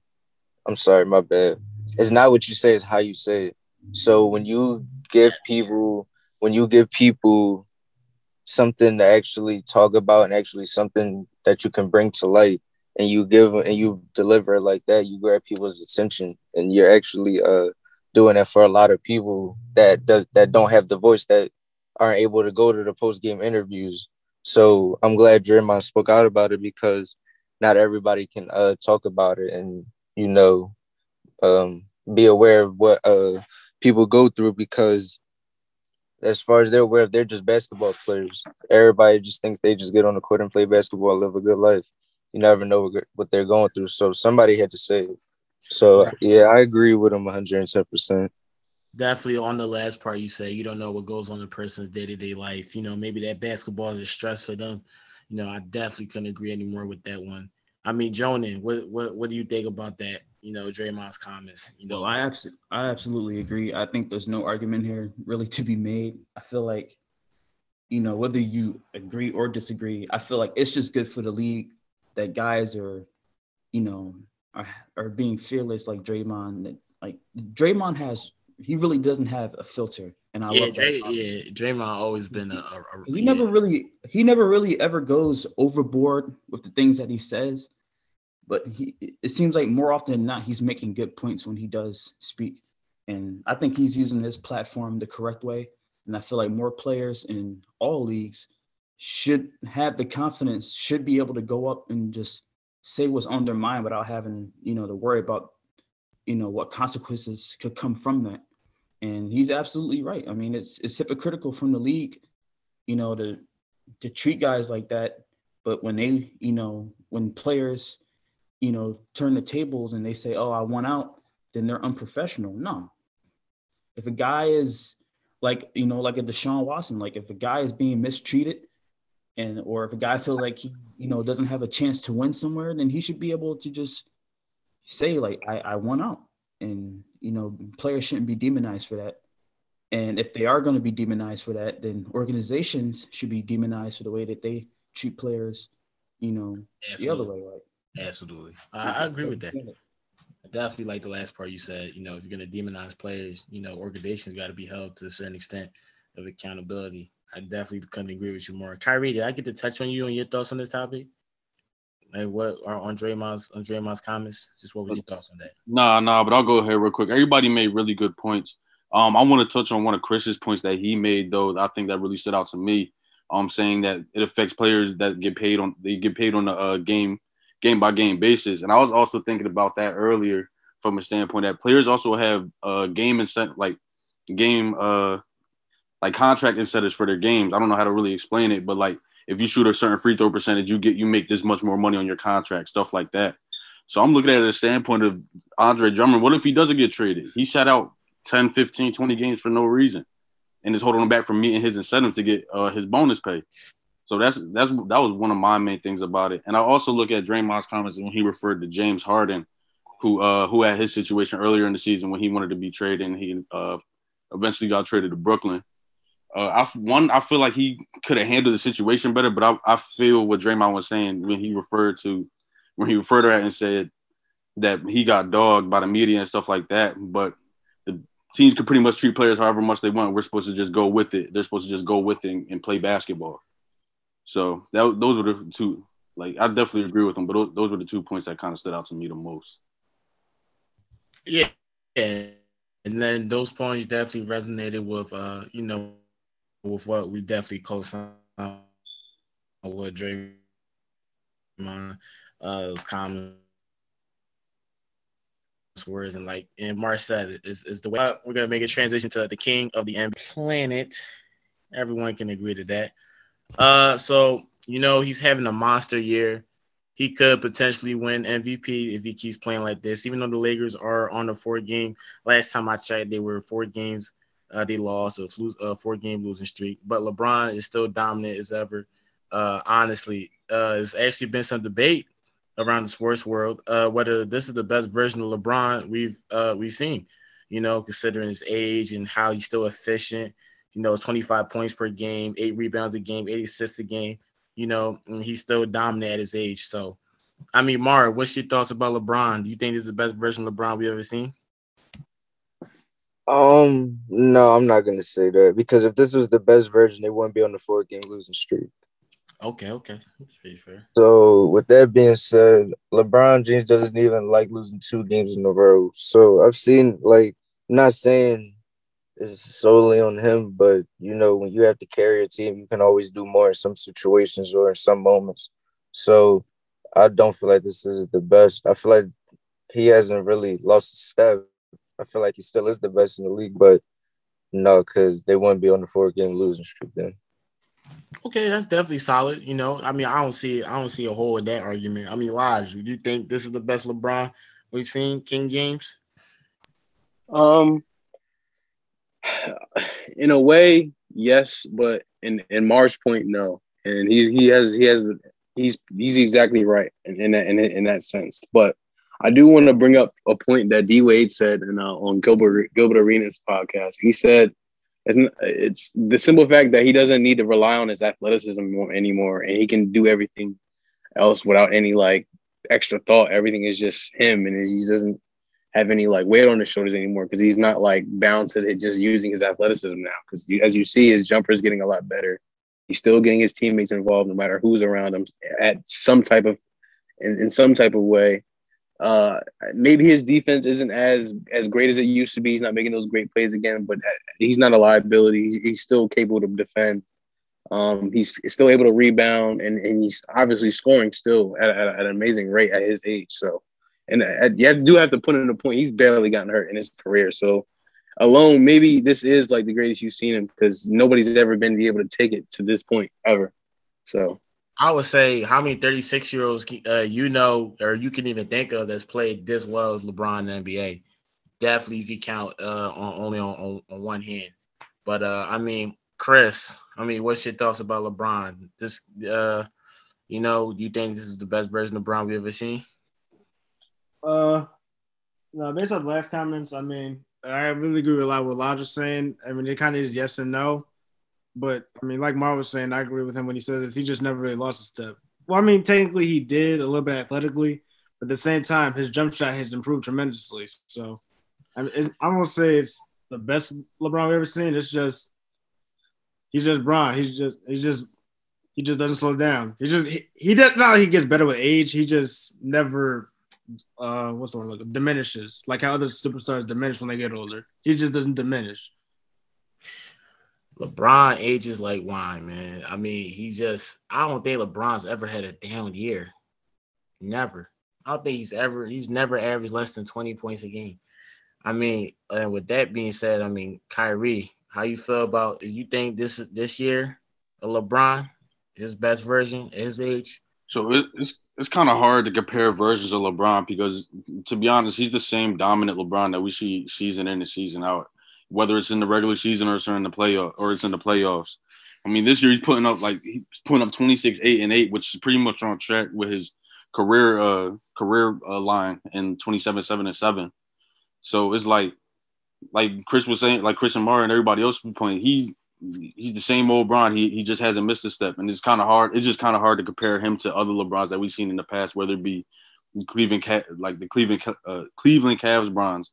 I'm sorry, my bad. It's not what you say; it's how you say it. So when you give people, when you give people something to actually talk about and actually something that you can bring to light, and you give and you deliver it like that, you grab people's attention, and you're actually uh doing that for a lot of people that that, that don't have the voice that aren't able to go to the post game interviews. So I'm glad Draymond spoke out about it because not everybody can uh, talk about it and you know um, be aware of what uh, people go through because as far as they're aware they're just basketball players. Everybody just thinks they just get on the court and play basketball, live a good life. You never know what they're going through. So somebody had to say it. So yeah, I agree with him 110. percent Definitely on the last part you said you don't know what goes on in a person's day to day life. You know, maybe that basketball is a stress for them. You know, I definitely couldn't agree anymore with that one. I mean, Jonah, what what what do you think about that? You know, Draymond's comments. You know, well, I absolutely I absolutely agree. I think there's no argument here really to be made. I feel like, you know, whether you agree or disagree, I feel like it's just good for the league that guys are, you know, are, are being fearless like Draymond. That Like Draymond has, he really doesn't have a filter, and I yeah, love Dray, that. yeah, Draymond always been a. a, a He yeah. never really, he never really ever goes overboard with the things that he says, but he, it seems like more often than not, he's making good points when he does speak, and I think he's using his platform the correct way, and I feel like more players in all leagues should have the confidence, should be able to go up and just say what's on their mind without having you know to worry about you know what consequences could come from that. And he's absolutely right. I mean it's it's hypocritical from the league you know to to treat guys like that. But when they you know when players you know turn the tables and they say oh i want out then they're unprofessional. No. If a guy is like you know like a deshaun watson like if a guy is being mistreated and or if a guy feels like he you know doesn't have a chance to win somewhere then he should be able to just say like i i won out. And you know players shouldn't be demonized for that. And if they are going to be demonized for that then organizations should be demonized for the way that they treat players you know the other way right Absolutely, I, I agree with that. I definitely like the last part you said. You know, if you're gonna demonize players, you know, organizations got to be held to a certain extent of accountability. I definitely couldn't agree with you more. Kyrie, did I get to touch on you and your thoughts on this topic? Like what are on Draymond's on Draymond's comments? Just what were your thoughts on that? Nah, nah, but I'll go ahead real quick. Everybody made really good points. Um, I want to touch on one of Chris's points that he made, though. I think that really stood out to me. Um, saying that it affects players that get paid on they get paid on a uh, game game by game basis. And I was also thinking about that earlier from a standpoint that players also have uh game incent like game uh like contract incentives for their games. I don't know how to really explain it, but like if you shoot a certain free throw percentage, you get you make this much more money on your contract, stuff like that. So I'm looking at it a standpoint of Andre Drummond. What if he doesn't get traded? He shot out 10, 15, 20 games for no reason and is holding him back from meeting his incentives to get uh, his bonus pay. So that's that's that was one of my main things about it. And I also look at Draymond's comments when he referred to James Harden, who uh who had his situation earlier in the season when he wanted to be traded and he uh eventually got traded to Brooklyn. Uh, I one I feel like he could have handled the situation better, but I, I feel what Draymond was saying when he referred to when he referred to that and said that he got dogged by the media and stuff like that. But the teams can pretty much treat players however much they want. We're supposed to just go with it. They're supposed to just go with it and, and play basketball. So that those were the two. Like I definitely agree with them, but those, were the two points that kind of stood out to me the most. Yeah, and then those points definitely resonated with uh you know with what we definitely co-signed with Draymond uh comments words and like and Mark said is is the way we're gonna make a transition to the king of the NBA planet. Everyone can agree to that. Uh, so you know he's having a monster year. he could potentially win MVP if he keeps playing like this. Even though the Lakers are on a four game, last time I checked, they were four games. Uh, they lost a uh, four game losing streak, but LeBron is still dominant as ever. Uh, honestly, uh, there's actually been some debate around the sports world uh, whether this is the best version of LeBron we've uh, we've seen. You know, considering his age and how he's still efficient. You know, 25 points per game, eight rebounds a game, eight assists a game you know, he's still dominant at his age. So, I mean, Mara, what's your thoughts about LeBron? Do you think this is the best version of LeBron we've ever seen? Um, no, I'm not gonna say that because if this was the best version, they wouldn't be on the four game losing streak. Okay, okay, that's pretty fair. So, with that being said, LeBron James doesn't even like losing two games in a row. So, I've seen like, I'm not saying is solely on him. But you know, when you have to carry a team, you can always do more in some situations or in some moments. So I don't feel like this is the best. I feel like he hasn't really lost a step. I feel like he still is the best in the league, but no, because they wouldn't be on the four game losing streak then. Okay, that's definitely solid. You know, I mean, I don't see I don't see a hole in that argument. I mean, Lodge, do you think this is the best LeBron we've seen, King James? Um, in a way, yes, but in in Mar's point, no. And he he has he has he's he's exactly right in, in that in, in that sense. But I do want to bring up a point that D Wade said in, uh, on Gilbert Gilbert Arenas podcast. He said it's, it's the simple fact that he doesn't need to rely on his athleticism anymore, and he can do everything else without any like extra thought. Everything is just him, and he doesn't have any like weight on his shoulders anymore because he's not like bound to just using his athleticism now. Because as you see, his jumper is getting a lot better. He's still getting his teammates involved, no matter who's around him, at some type of in, in some type of way. Uh, maybe his defense isn't as as great as it used to be. He's not making those great plays again, but he's not a liability. He's, he's still capable to defend. Um, he's still able to rebound, and, and he's obviously scoring still at, at, at an amazing rate at his age. So and uh, you do have to put in a point. He's barely gotten hurt in his career, so alone, maybe this is like the greatest you've seen him because nobody's ever been able to take it to this point ever. So I would say how many 36 year olds uh, you know or you can even think of that's played this well as LeBron in the NBA. Definitely, you could count uh, on only on, on, on one hand. But uh, I mean, Chris, I mean, what's your thoughts about LeBron? This, uh, you know, do you think this is the best version of LeBron we ever seen? Uh, no, based on the last comments, I mean, I really agree with a lot of what Lodge saying. I mean, it kind of is yes and no. But I mean, like Mar was saying, I agree with him when he said this. He just never really lost a step. Well, I mean, technically he did a little bit athletically, but at the same time, his jump shot has improved tremendously. So I mean, won't say it's the best LeBron we've ever seen. It's just he's just Bron. He's just he's just he just doesn't slow down. He just he, he does not. He gets better with age. He just never uh what's the word like diminishes. Like how other superstars diminish when they get older. He just doesn't diminish. Lebron ages like wine man. I mean he just i don't think lebron's ever had a down year. Never. I don't think he's ever he's never averaged less than 20 points a game. I mean and with that being said i mean kyrie how you feel about you think this this year a lebron his best version his age? So it's it's kind of hard to compare versions of LeBron because, to be honest, he's the same dominant LeBron that we see season in and season out, whether it's in the regular season or it's in the playoff or it's in the playoffs. I mean, this year he's putting up like he's putting up 26, 8, and 8, which is pretty much on track with his career uh career uh, line in 27, 7, and 7. So it's like like Chris was saying, like Chris and Mara and everybody else was pointing, he he's the same old Bron. He he just hasn't missed a step, and it's kind of hard. It's just kind of hard to compare him to other LeBrons that we've seen in the past, whether it be Cleveland like the Cleveland uh, Cleveland Cavs Brons,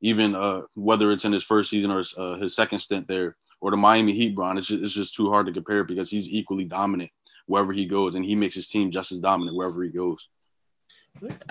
even uh, whether it's in his first season or uh, his second stint there, or the Miami Heat Bron. It's just, it's just too hard to compare because he's equally dominant wherever he goes, and he makes his team just as dominant wherever he goes.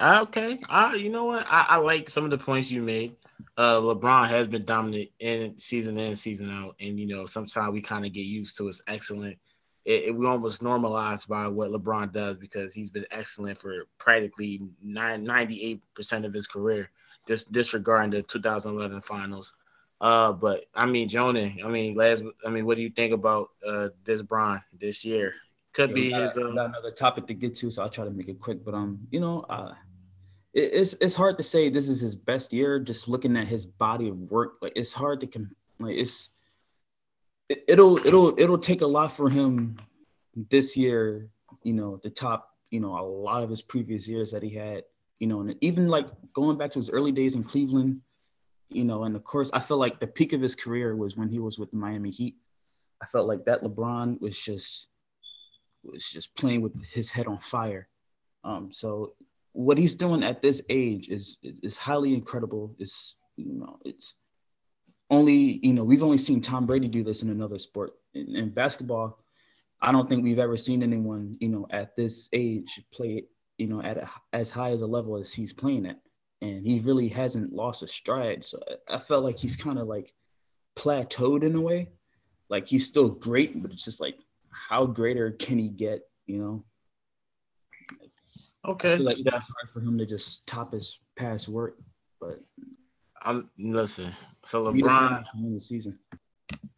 Okay, uh, you know what? I, I like some of the points you made uh, LeBron has been dominant in season in, season out, and you know sometimes we kind of get used to his excellent. It, it, we almost normalized by what LeBron does because he's been excellent for practically 98 percent of his career. Just disregarding the 2011 finals. Uh, but I mean, Jonah, I mean, last, I mean, what do you think about uh this Bron this year? Could Yeah, be got, his. we Uh, got another topic to get to, so I'll try to make it quick. But um, you know, uh, it's it's hard to say this is his best year. Just looking at his body of work, like it's hard to com- like it's it, it'll it'll it'll take a lot for him this year. You know, the top. You know, a lot of his previous years that he had. You know, and even like going back to his early days in Cleveland. You know, and of course, I feel like the peak of his career was when he was with the Miami Heat. I felt like that LeBron was just was just playing with his head on fire. Um, so what he's doing at this age is is highly incredible. It's you know it's only you know we've only seen Tom Brady do this in another sport. In, in basketball, I don't think we've ever seen anyone you know at this age play you know at a, as high as a level as he's playing at, and he really hasn't lost a stride. So I I felt like he's kind of like plateaued in a way. Like he's still great, but it's just like how greater can he get? You know, okay. feel like it's yeah. hard for him to just top his past work. But I'm listen. So LeBron. want him to win the season.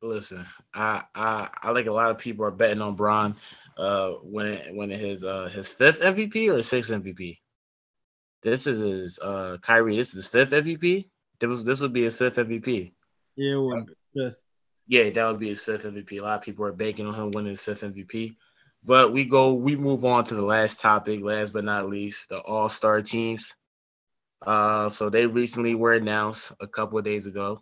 Listen, I I I like a lot of people are betting on Bron uh winning winning his uh his fifth MVP or sixth MVP. This is his uh Kyrie, this is his fifth MVP. This was this would be his fifth MVP. Yeah, well, fifth. Yeah, that would be his fifth MVP. A lot of people are banking on him winning his fifth MVP. But we go, we move on to the last topic, last but not least, the all-star teams. Uh, so they recently were announced a couple of days ago.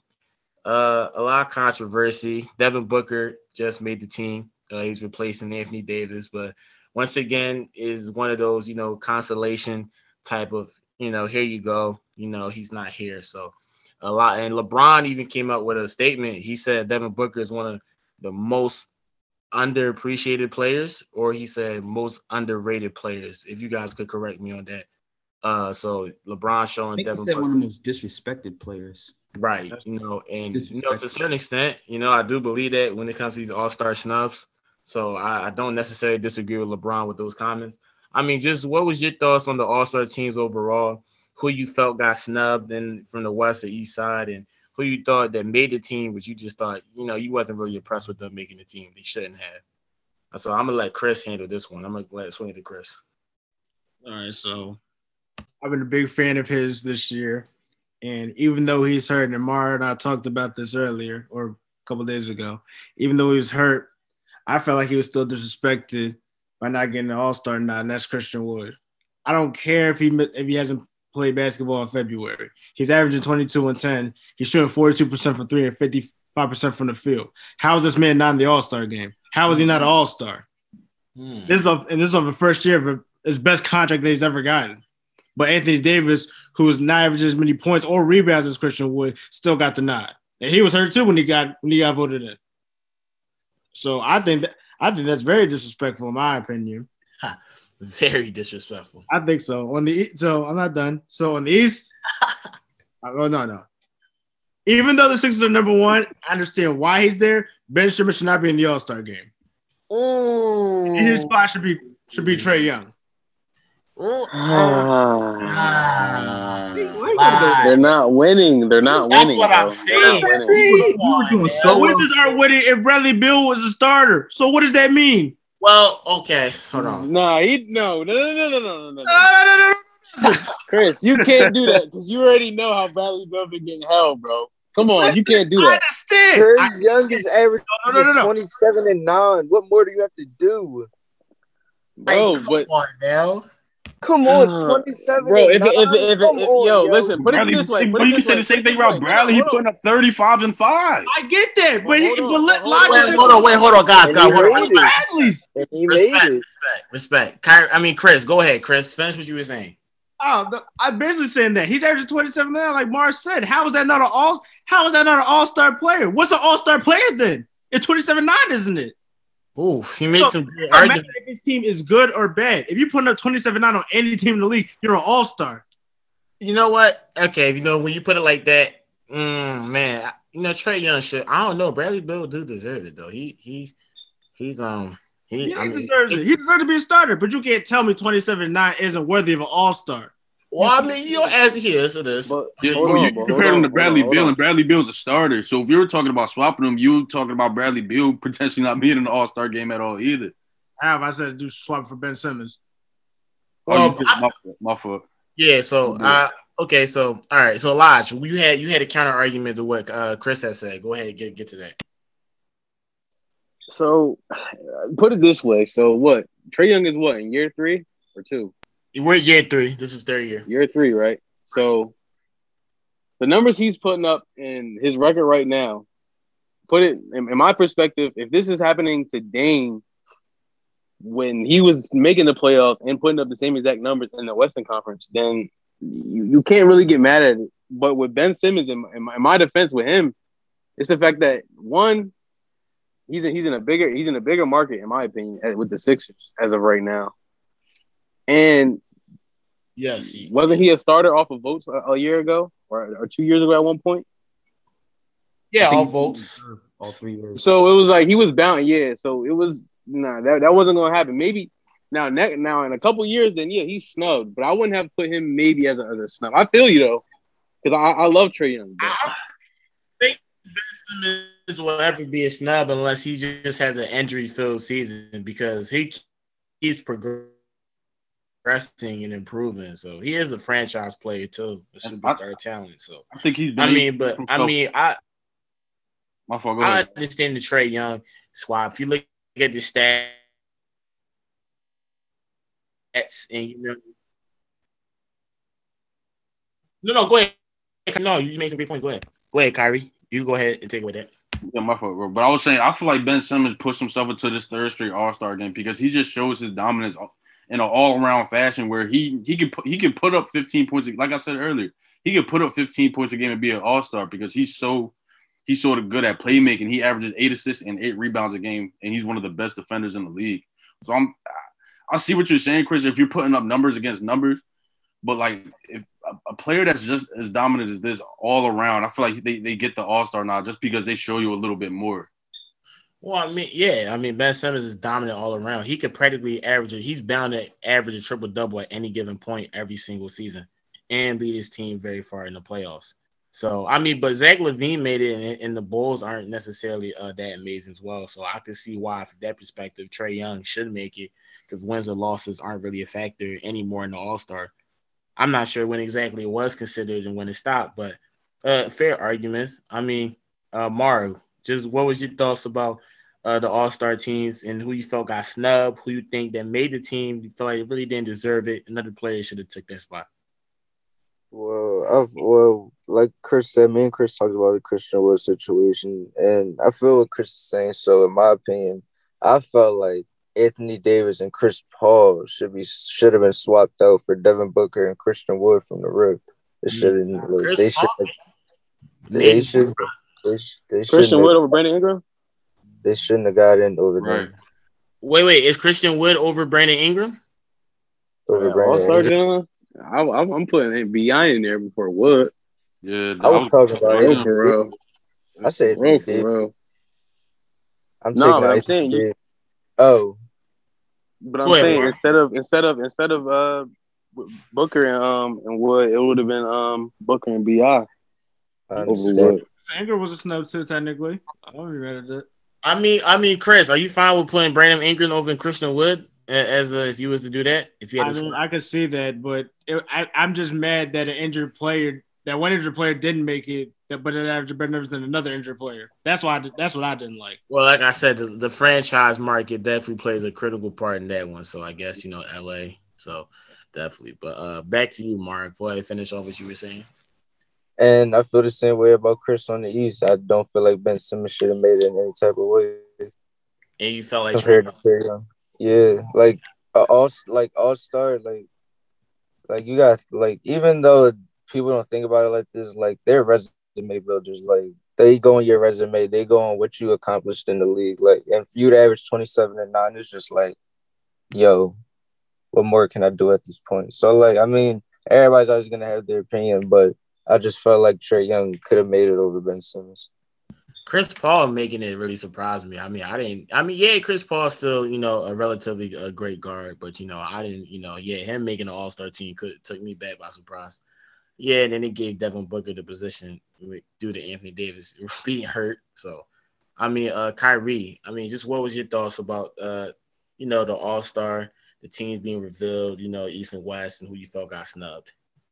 Uh, a lot of controversy. Devin Booker just made the team. Uh, he's replacing Anthony Davis, but once again, is one of those you know consolation type of you know here you go. You know he's not here, so a lot. And LeBron even came out with a statement. He said Devin Booker is one of the most underappreciated players, or he said most underrated players. If you guys could correct me on that. Uh, so LeBron I showing think he Devin said one of Booker. the most disrespected players. Right. You know, and you know, to a certain extent, you know, I do believe that when it comes to these all-star snubs. So I, I don't necessarily disagree with LeBron with those comments. I mean, just what was your thoughts on the all-star teams overall? Who you felt got snubbed in from the west or east side, and who you thought that made the team, but you just thought, you know, you wasn't really impressed with them making the team. They shouldn't have. So I'm gonna let Chris handle this one. I'm gonna let swing it to Chris. All right, so I've been a big fan of his this year, and even though he's hurt, and Mara and I talked about this earlier or a couple days ago, even though he was hurt, I felt like he was still disrespected by not getting an All Star nod, and that's Christian Wood. I don't care if he if he hasn't played basketball in February. He's averaging 22 and 10. He's shooting 42% from three and 55% from the field. How is this man not in the All Star game? How is he not an hmm. All Star? Hmm. This is of and this is of the first year of his best contract that he's ever gotten. But Anthony Davis, who is not averaging as many points or rebounds as Christian Wood, still got the nod. And he was hurt too when he got when he got voted in. So I think that I think that's very disrespectful, in my opinion. Very disrespectful. I think so. On the so I'm not done. So on the East, oh no no. Even though the Sixers are number one, I understand why he's there. Ben Simmons should not be in the All Star game. Ooh. His spot should be should be Trae Young. Ooh. Ah. Ah. They're not winning. They're not That's winning. That's what I'm bro. They're not saying. winning. Come on, man. So what does our winning if Bradley Beal was a starter? So what does that mean? Well, okay, hold on. Nah, he no no no no no no no No, no. no, no, no, Chris, you can't do that because you already know how Bradley Beal been getting held, bro. Come on, you can't do that. I understand. Trey I- Young is averaging no, no, no, no. 27 and 9. What more do you have to do? Bro, Like, but come on now. Come on, Uh, 27 bro, and if if 9. if, if, if on, yo, listen, put Bradley, it this way. Put but you can say way. the same thing about. Bradley. He putting up 35 and 5. I get that, but he, Hold on, but let hold on. Lodge Wait, hold on, wait, hold on, guys, guys, he hold on. made Respect. Bradley's. Respect, respect, respect. Kyrie, I mean, Chris, go ahead, Chris. Finish what you were saying. Oh, the, I'm basically saying that he's averaging 27 now, like Mars said. How is that not an all? How is that not an all star player? What's an all star player then? It's 27 9, isn't it? Ooh, he made So, some good It doesn't matter arguments. if his team is good or bad. If you put up 27 9 on any team in the league, you're an all star. You know what? Okay, you know when you put it like that, mm, man, you know Trae Young should. I don't know. Bradley Beal do deserve it though. He he's he's um he. Yeah, I mean, deserves it. He deserves to be a starter, but you can't tell me 27 9 isn't worthy of an all star. Well, I mean, you don't ask me here. So this. But Yeah, hold bro, on, you but compared him on, to Bradley hold on, Bill, and Bradley Beal's a starter. So if you were talking about swapping him, you were talking about Bradley Beal potentially not being in the All Star game at all either. I have. I said do swap for Ben Simmons. Oh, Well, you just, my, fault, my fault. Yeah. So, uh, okay. So, all right. So, Lodge, you had you had a counter argument to what uh, Chris has said. Go ahead, get get to that. So, put it this way. So, what? Trae Young is what in year three or two? We're year three. This is third year. Year three, right? So, the numbers he's putting up in his record right now, put it in, in my perspective. If this is happening to Dame when he was making the playoffs and putting up the same exact numbers in the Western Conference, then you, you can't really get mad at it. But with Ben Simmons, in my, in my- in my defense with him, it's the fact that one, he's in, he's in a bigger he's in a bigger market, in my opinion, with the Sixers as of right now. And Yes. he- wasn't he a starter off of votes a, a year ago or, or two years ago at one point? Yeah. All votes. all three years. So it was like he was bound, yeah. So it was nah, that, that wasn't gonna happen. Maybe now ne- now in a couple years, then yeah, he's snubbed. But I wouldn't have put him maybe as a, as a snub. I feel you though, because I, I love Trae Young. but- I don't think Ben Simmons will ever be a snub unless he just has an injury-filled season because he keeps progressing and improving. So he is a franchise player too, a superstar talent. So I think he's. Been I mean, but I mean, I my fault. Go I understand the Trae Young swap. If you look at the stats and you know, no, no, go ahead. No, you made some great points. Go ahead. Go ahead, Kyrie. You go ahead and take away that. Yeah, my fault, bro. But I was saying, I feel like Ben Simmons pushed himself into this third straight All Star game because he just shows his dominance in an all around fashion where he he could put, he could put up 15 points. Like I said earlier, he could put up 15 points a game and be an All Star because he's so he's sort of good at playmaking. He averages eight assists and eight rebounds a game, and he's one of the best defenders in the league. So I'm I see what you're saying, Chris. If you're putting up numbers against numbers, but like if a, a player that's just as dominant as this all around, I feel like they, they get the All Star now just because they show you a little bit more. Well, I mean, yeah, I mean Ben Simmons is dominant all around. He could practically average it. He's bound to average a triple double at any given point every single season, and lead his team very far in the playoffs. So I mean, but Zach LaVine made it, and, and the Bulls aren't necessarily uh, that amazing as well. So I can see why, from that perspective, Trae Young should make it because wins or losses aren't really a factor anymore in the All Star. I'm not sure when exactly it was considered and when it stopped, but uh, fair arguments. I mean, uh, Mario, just what was your thoughts about uh, the All Star teams and who you felt got snubbed, who you think that made the team, you feel like it really didn't deserve it, another player should have took that spot. Well, I've, well, like Chris said, me and Chris talked about the Christian Wood situation, and I feel what Chris is saying. So, in my opinion, I felt like Anthony Davis and Chris Paul should be should have been swapped out for Devin Booker and Christian Wood from the rip. They should have. Chris They should. They should. They, sh- they Christian. Wood Have, over Brandon Ingram. they shouldn't have got in over Right. them. Wait, wait, is Christian Wood over Brandon Ingram? Over All Brandon Ingram. I, I'm I'm putting Beyond in there before Wood. Yeah, I was talking about Bro, him. for. I said Bro, he for real. I'm No, but I'm saying you- Oh, But I'm Go ahead, saying Mark. instead of instead of instead of uh Booker and um and Wood, it would have been um Booker and Bi I over understand. Wood. Ingram was a snub too, technically. I don't at that. I mean, I mean, Chris, are you fine with putting Brandon Ingram over Christian Wood as a, if you was to do that? If you had I mean. I could see that, but it, I, I'm just mad that an injured player, that one injured player didn't make it, that but it averaged better numbers than another injured player. That's why. I that's what I didn't like. Well, like I said, the, the franchise market definitely plays a critical part in that one. So I guess you know LA. So definitely. But uh back to you, Mark. Go ahead and finish off what you were saying. And I feel the same way about Chris on the East. I don't feel like Ben Simmons should have made it in any type of way And you felt like compared to Trae Young. Yeah, like all like all star, like like you got like even though people don't think about it like this, like they're resume builders. Like they go on your resume, they go on what you accomplished in the league. Like and for you to average twenty seven and nine, it's just like, yo, what more can I do at this point? So like I mean, everybody's always gonna have their opinion, but I just felt like Trae Young could have made it over Ben Simmons. Chris Paul making it really surprised me. I mean, I didn't. I mean, yeah, Chris Paul's still, you know, a relatively a great guard, but you know, I didn't. You know, yeah, him making an All Star team could took me back by surprise. Yeah, and then it gave Devin Booker the position due to Anthony Davis being hurt. So, I mean, uh, Kyrie. I mean, just what was your thoughts about uh you know, the All Star, the teams being revealed, you know, East and West, and who you felt got snubbed.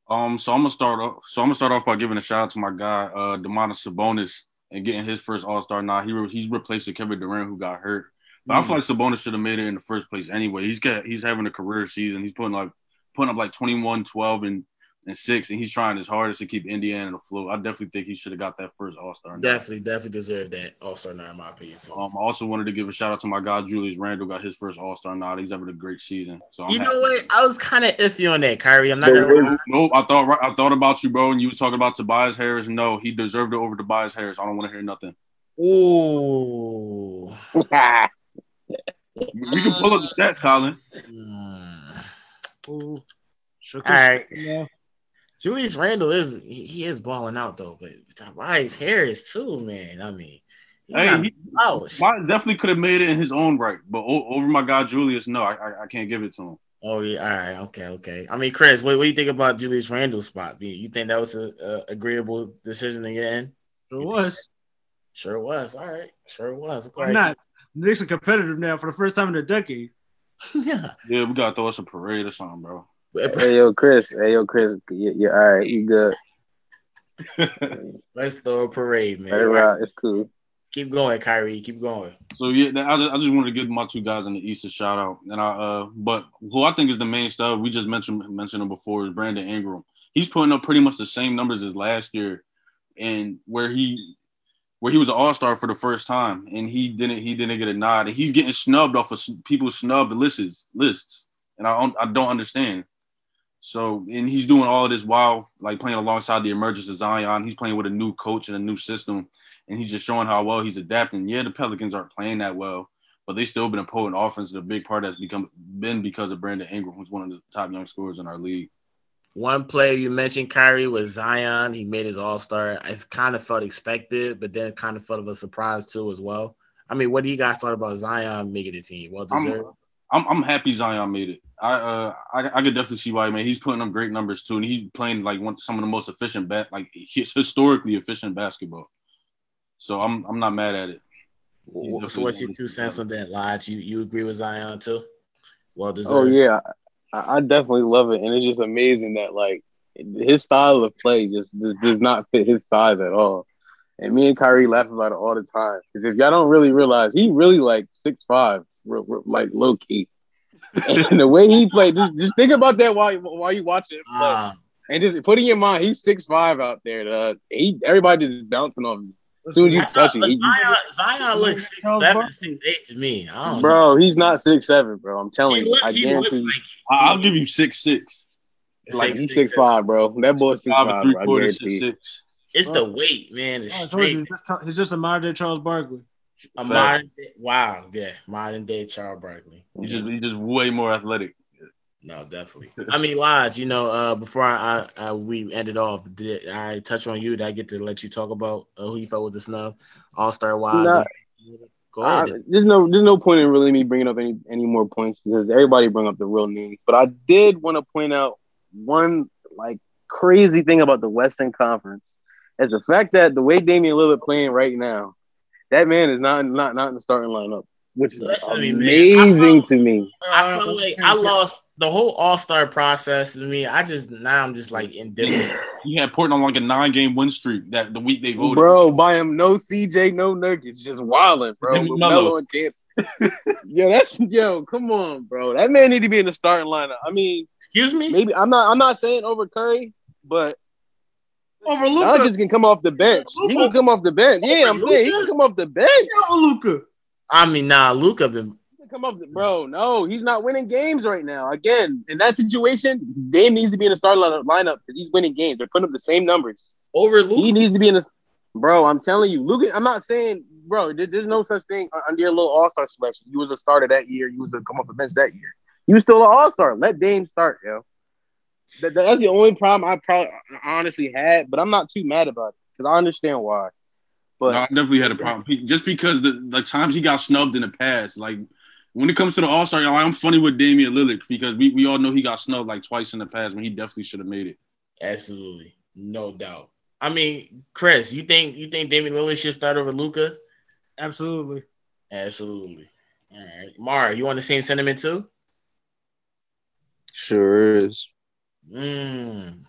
Um, so I'm gonna start off. So I'm gonna start off by giving a shout out to my guy, uh, Domantas Sabonis, and getting his first All Star nod. He re- he's replacing Kevin Durant, who got hurt. But I feel like Sabonis should have made it in the first place anyway. He's got he's having a career season. He's putting like putting up like 21, 12, and and six, and he's trying his hardest to keep Indiana afloat. I definitely think he should have got that first All Star. Definitely, definitely deserved that All Star nod, in my opinion. Too. Um, I also wanted to give a shout out to my guy Julius Randle, got his first All Star nod. He's having a great season. So I'm you happy. know what? I was kind of iffy on that, Kyrie. I'm not gonna lie. Nope, I thought I thought about you, bro, and you was talking about Tobias Harris. No, he deserved it over Tobias Harris. I don't want to hear nothing. Ooh. We can pull up the stats, Colin. Ooh. Shook All. Yeah. Julius Randle is he, he is balling out though, but Tobias Harris too, man. I mean, he Hey, got he, flowers. Definitely could have made it in his own right, but o- over my guy Julius, no, I, I I can't give it to him. Oh yeah, all right, okay, okay. I mean, Chris, what, what do you think about Julius Randle's spot? Do You think that was a, a agreeable decision to get in? It was. Sure was. All right, sure was. Why not? Knicks are competitive now for the first time in a decade. yeah. Yeah, we gotta throw us a parade or something, bro. Hey yo, Chris. Hey yo, Chris. You, you all right? You good? Let's throw a parade, man. Let it. It's cool. Keep going, Kyrie. Keep going. So yeah, I just, I just wanted to give my two guys in the East a shout out, and I uh, but who I think is the main stuff we just mentioned mentioned him before is Brandon Ingram. He's putting up pretty much the same numbers as last year, and where he where he was an All Star for the first time, and he didn't he didn't get a nod, and he's getting snubbed off of s- people snubbed lists lists, and I don't, I don't understand. So and he's doing all of this while like playing alongside the emergence of Zion. He's playing with a new coach and a new system and he's just showing how well he's adapting. Yeah, the Pelicans aren't playing that well, but they still been a potent offense. The big part has become been because of Brandon Ingram, who's one of the top young scorers in our league. One player you mentioned, Kyrie, was Zion. He made his All Star. It's kind of felt expected, but then it kind of felt of a surprise too as well. I mean, what do you guys thought about Zion making the team? Well deserved. I'm I'm happy Zion made it. I uh I, I could definitely see why, man. He's putting up great numbers too, and he's playing like one some of the most efficient bat like he's historically efficient basketball. So I'm I'm not mad at it. Well, So what's your two cents on that, Lodge? You you agree with Zion too? Well deserved. Oh yeah, I, I definitely love it, and it's just amazing that like his style of play just, just does not fit his size at all. And me and Kyrie laugh about it all the time because if y'all don't really realize, he really like six five, like low key. and the way he played, just, just think about that while while you watch it, play, Ah, and just put in your mind, he's six five out there. dog. he everybody just bouncing off him. As soon as you I touch thought- him, Zion, Zion looks six Charles seven, Barkley. eight to me. I don't know. bro, he's not six seven, bro. I'm telling He you, look, I he look guarantee. like you. I, I'll give you six six. Like he's six five, bro. That boy's six Five five, and three bro. I quarters, guarantee. six six. It's the weight, man. It's, I told straight. you, he's just, he's just a modern day Charles Barkley. A modern day, wow, yeah, modern day Charles Barkley. He's just he's just way more athletic. No, definitely. I mean, Lodge, you know, uh, before I, I, I we ended off, did I touch on you? Did I get to let you talk about uh, who you felt was a snub, All Star wise? Nah. Go I, ahead. there's no there's no point in really me bringing up any any more points because everybody bring up the real names. But I did want to point out one like crazy thing about the Western Conference is the fact that the way Damian Lillard playing right now, that man is not not not in the starting lineup, which is Listen to me, man. amazing I to me. I feel like I lost the whole All Star process to me. I just now I'm just like indifferent. He had Portland on like a nine game win streak that the week they voted. Bro, by him no CJ, no Nurkic, just wilding, bro. Him and With Melo. Melo and Kanter. yo, that's yo, come on, bro. That man need to be in the starting lineup. I mean, Excuse me. maybe I'm not I'm not saying over Curry, but Over Doncic Luka. can come off the bench. He can come off the bench. Yeah, I'm saying he can come off the bench. Over Luka. I mean, nah, Luka been He can come off the bro. No, he's not winning games right now. Again, in that situation, Dame needs to be in the starting lineup lineup because he's winning games. They're putting up the same numbers. over He needs to be in the bro. I'm telling you, Luka. I'm not saying, bro. There, there's no such thing under your little All Star selection. You was a starter that year. You was a come off the bench that year. You was still an All Star. Let Dame start, yo. That, that's the only problem I probably honestly had, but I'm not too mad about it because I understand why. But no, I definitely had a problem. Just because the, the times he got snubbed in the past, like when it comes to the All Star, I'm funny with Damian Lillard because we, we all know he got snubbed like twice in the past when he definitely should have made it. Absolutely, no doubt. I mean, Chris, you think you think Damian Lillard should start over Luka? Absolutely. Absolutely. All right, Mara, you want the same sentiment too? Sure is. Mm.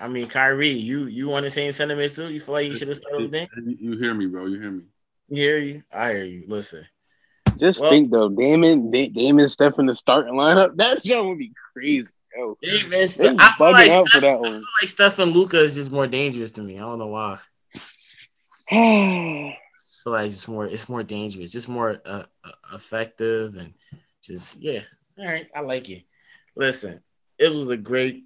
I mean, Kyrie, you you want the same sentiment too? You feel like you should have started with You, you hear me, bro? You hear me? You hear you? I hear you. Listen, Just Well- think though, Damon, Da- Damon Steph in the starting lineup, that show would be crazy. Yo, Damon, Steph- I feel like, out for that I one. feel like Steph and Luka is just more dangerous to me. I don't know why. I feel like it's more it's more dangerous, just more uh, uh, effective, and just yeah. All right, I like it. Listen, this was a great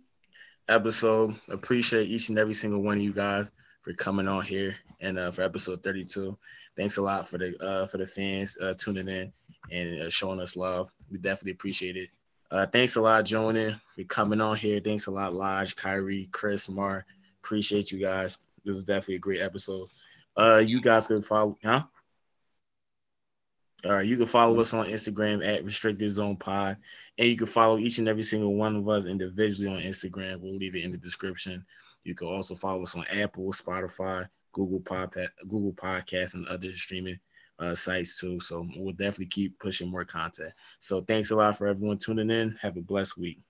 episode. Appreciate each and every single one of you guys for coming on here and uh, for episode 32. Thanks a lot for the uh, for the fans uh, tuning in and uh, showing us love. We definitely appreciate it. Uh, thanks a lot, Jonah, for coming on here. Thanks a lot, Lodge, Kyrie, Chris, Mar. Appreciate you guys. This was definitely a great episode. Uh, you guys can follow, huh? All right, you can follow us on Instagram at Restricted Zone Pod, and you can follow each and every single one of us individually on Instagram. We'll leave it in the description. You can also follow us on Apple, Spotify, Google Pod, Google Podcasts, and other streaming uh, sites too. So we'll definitely keep pushing more content. So thanks a lot for everyone tuning in. Have a blessed week.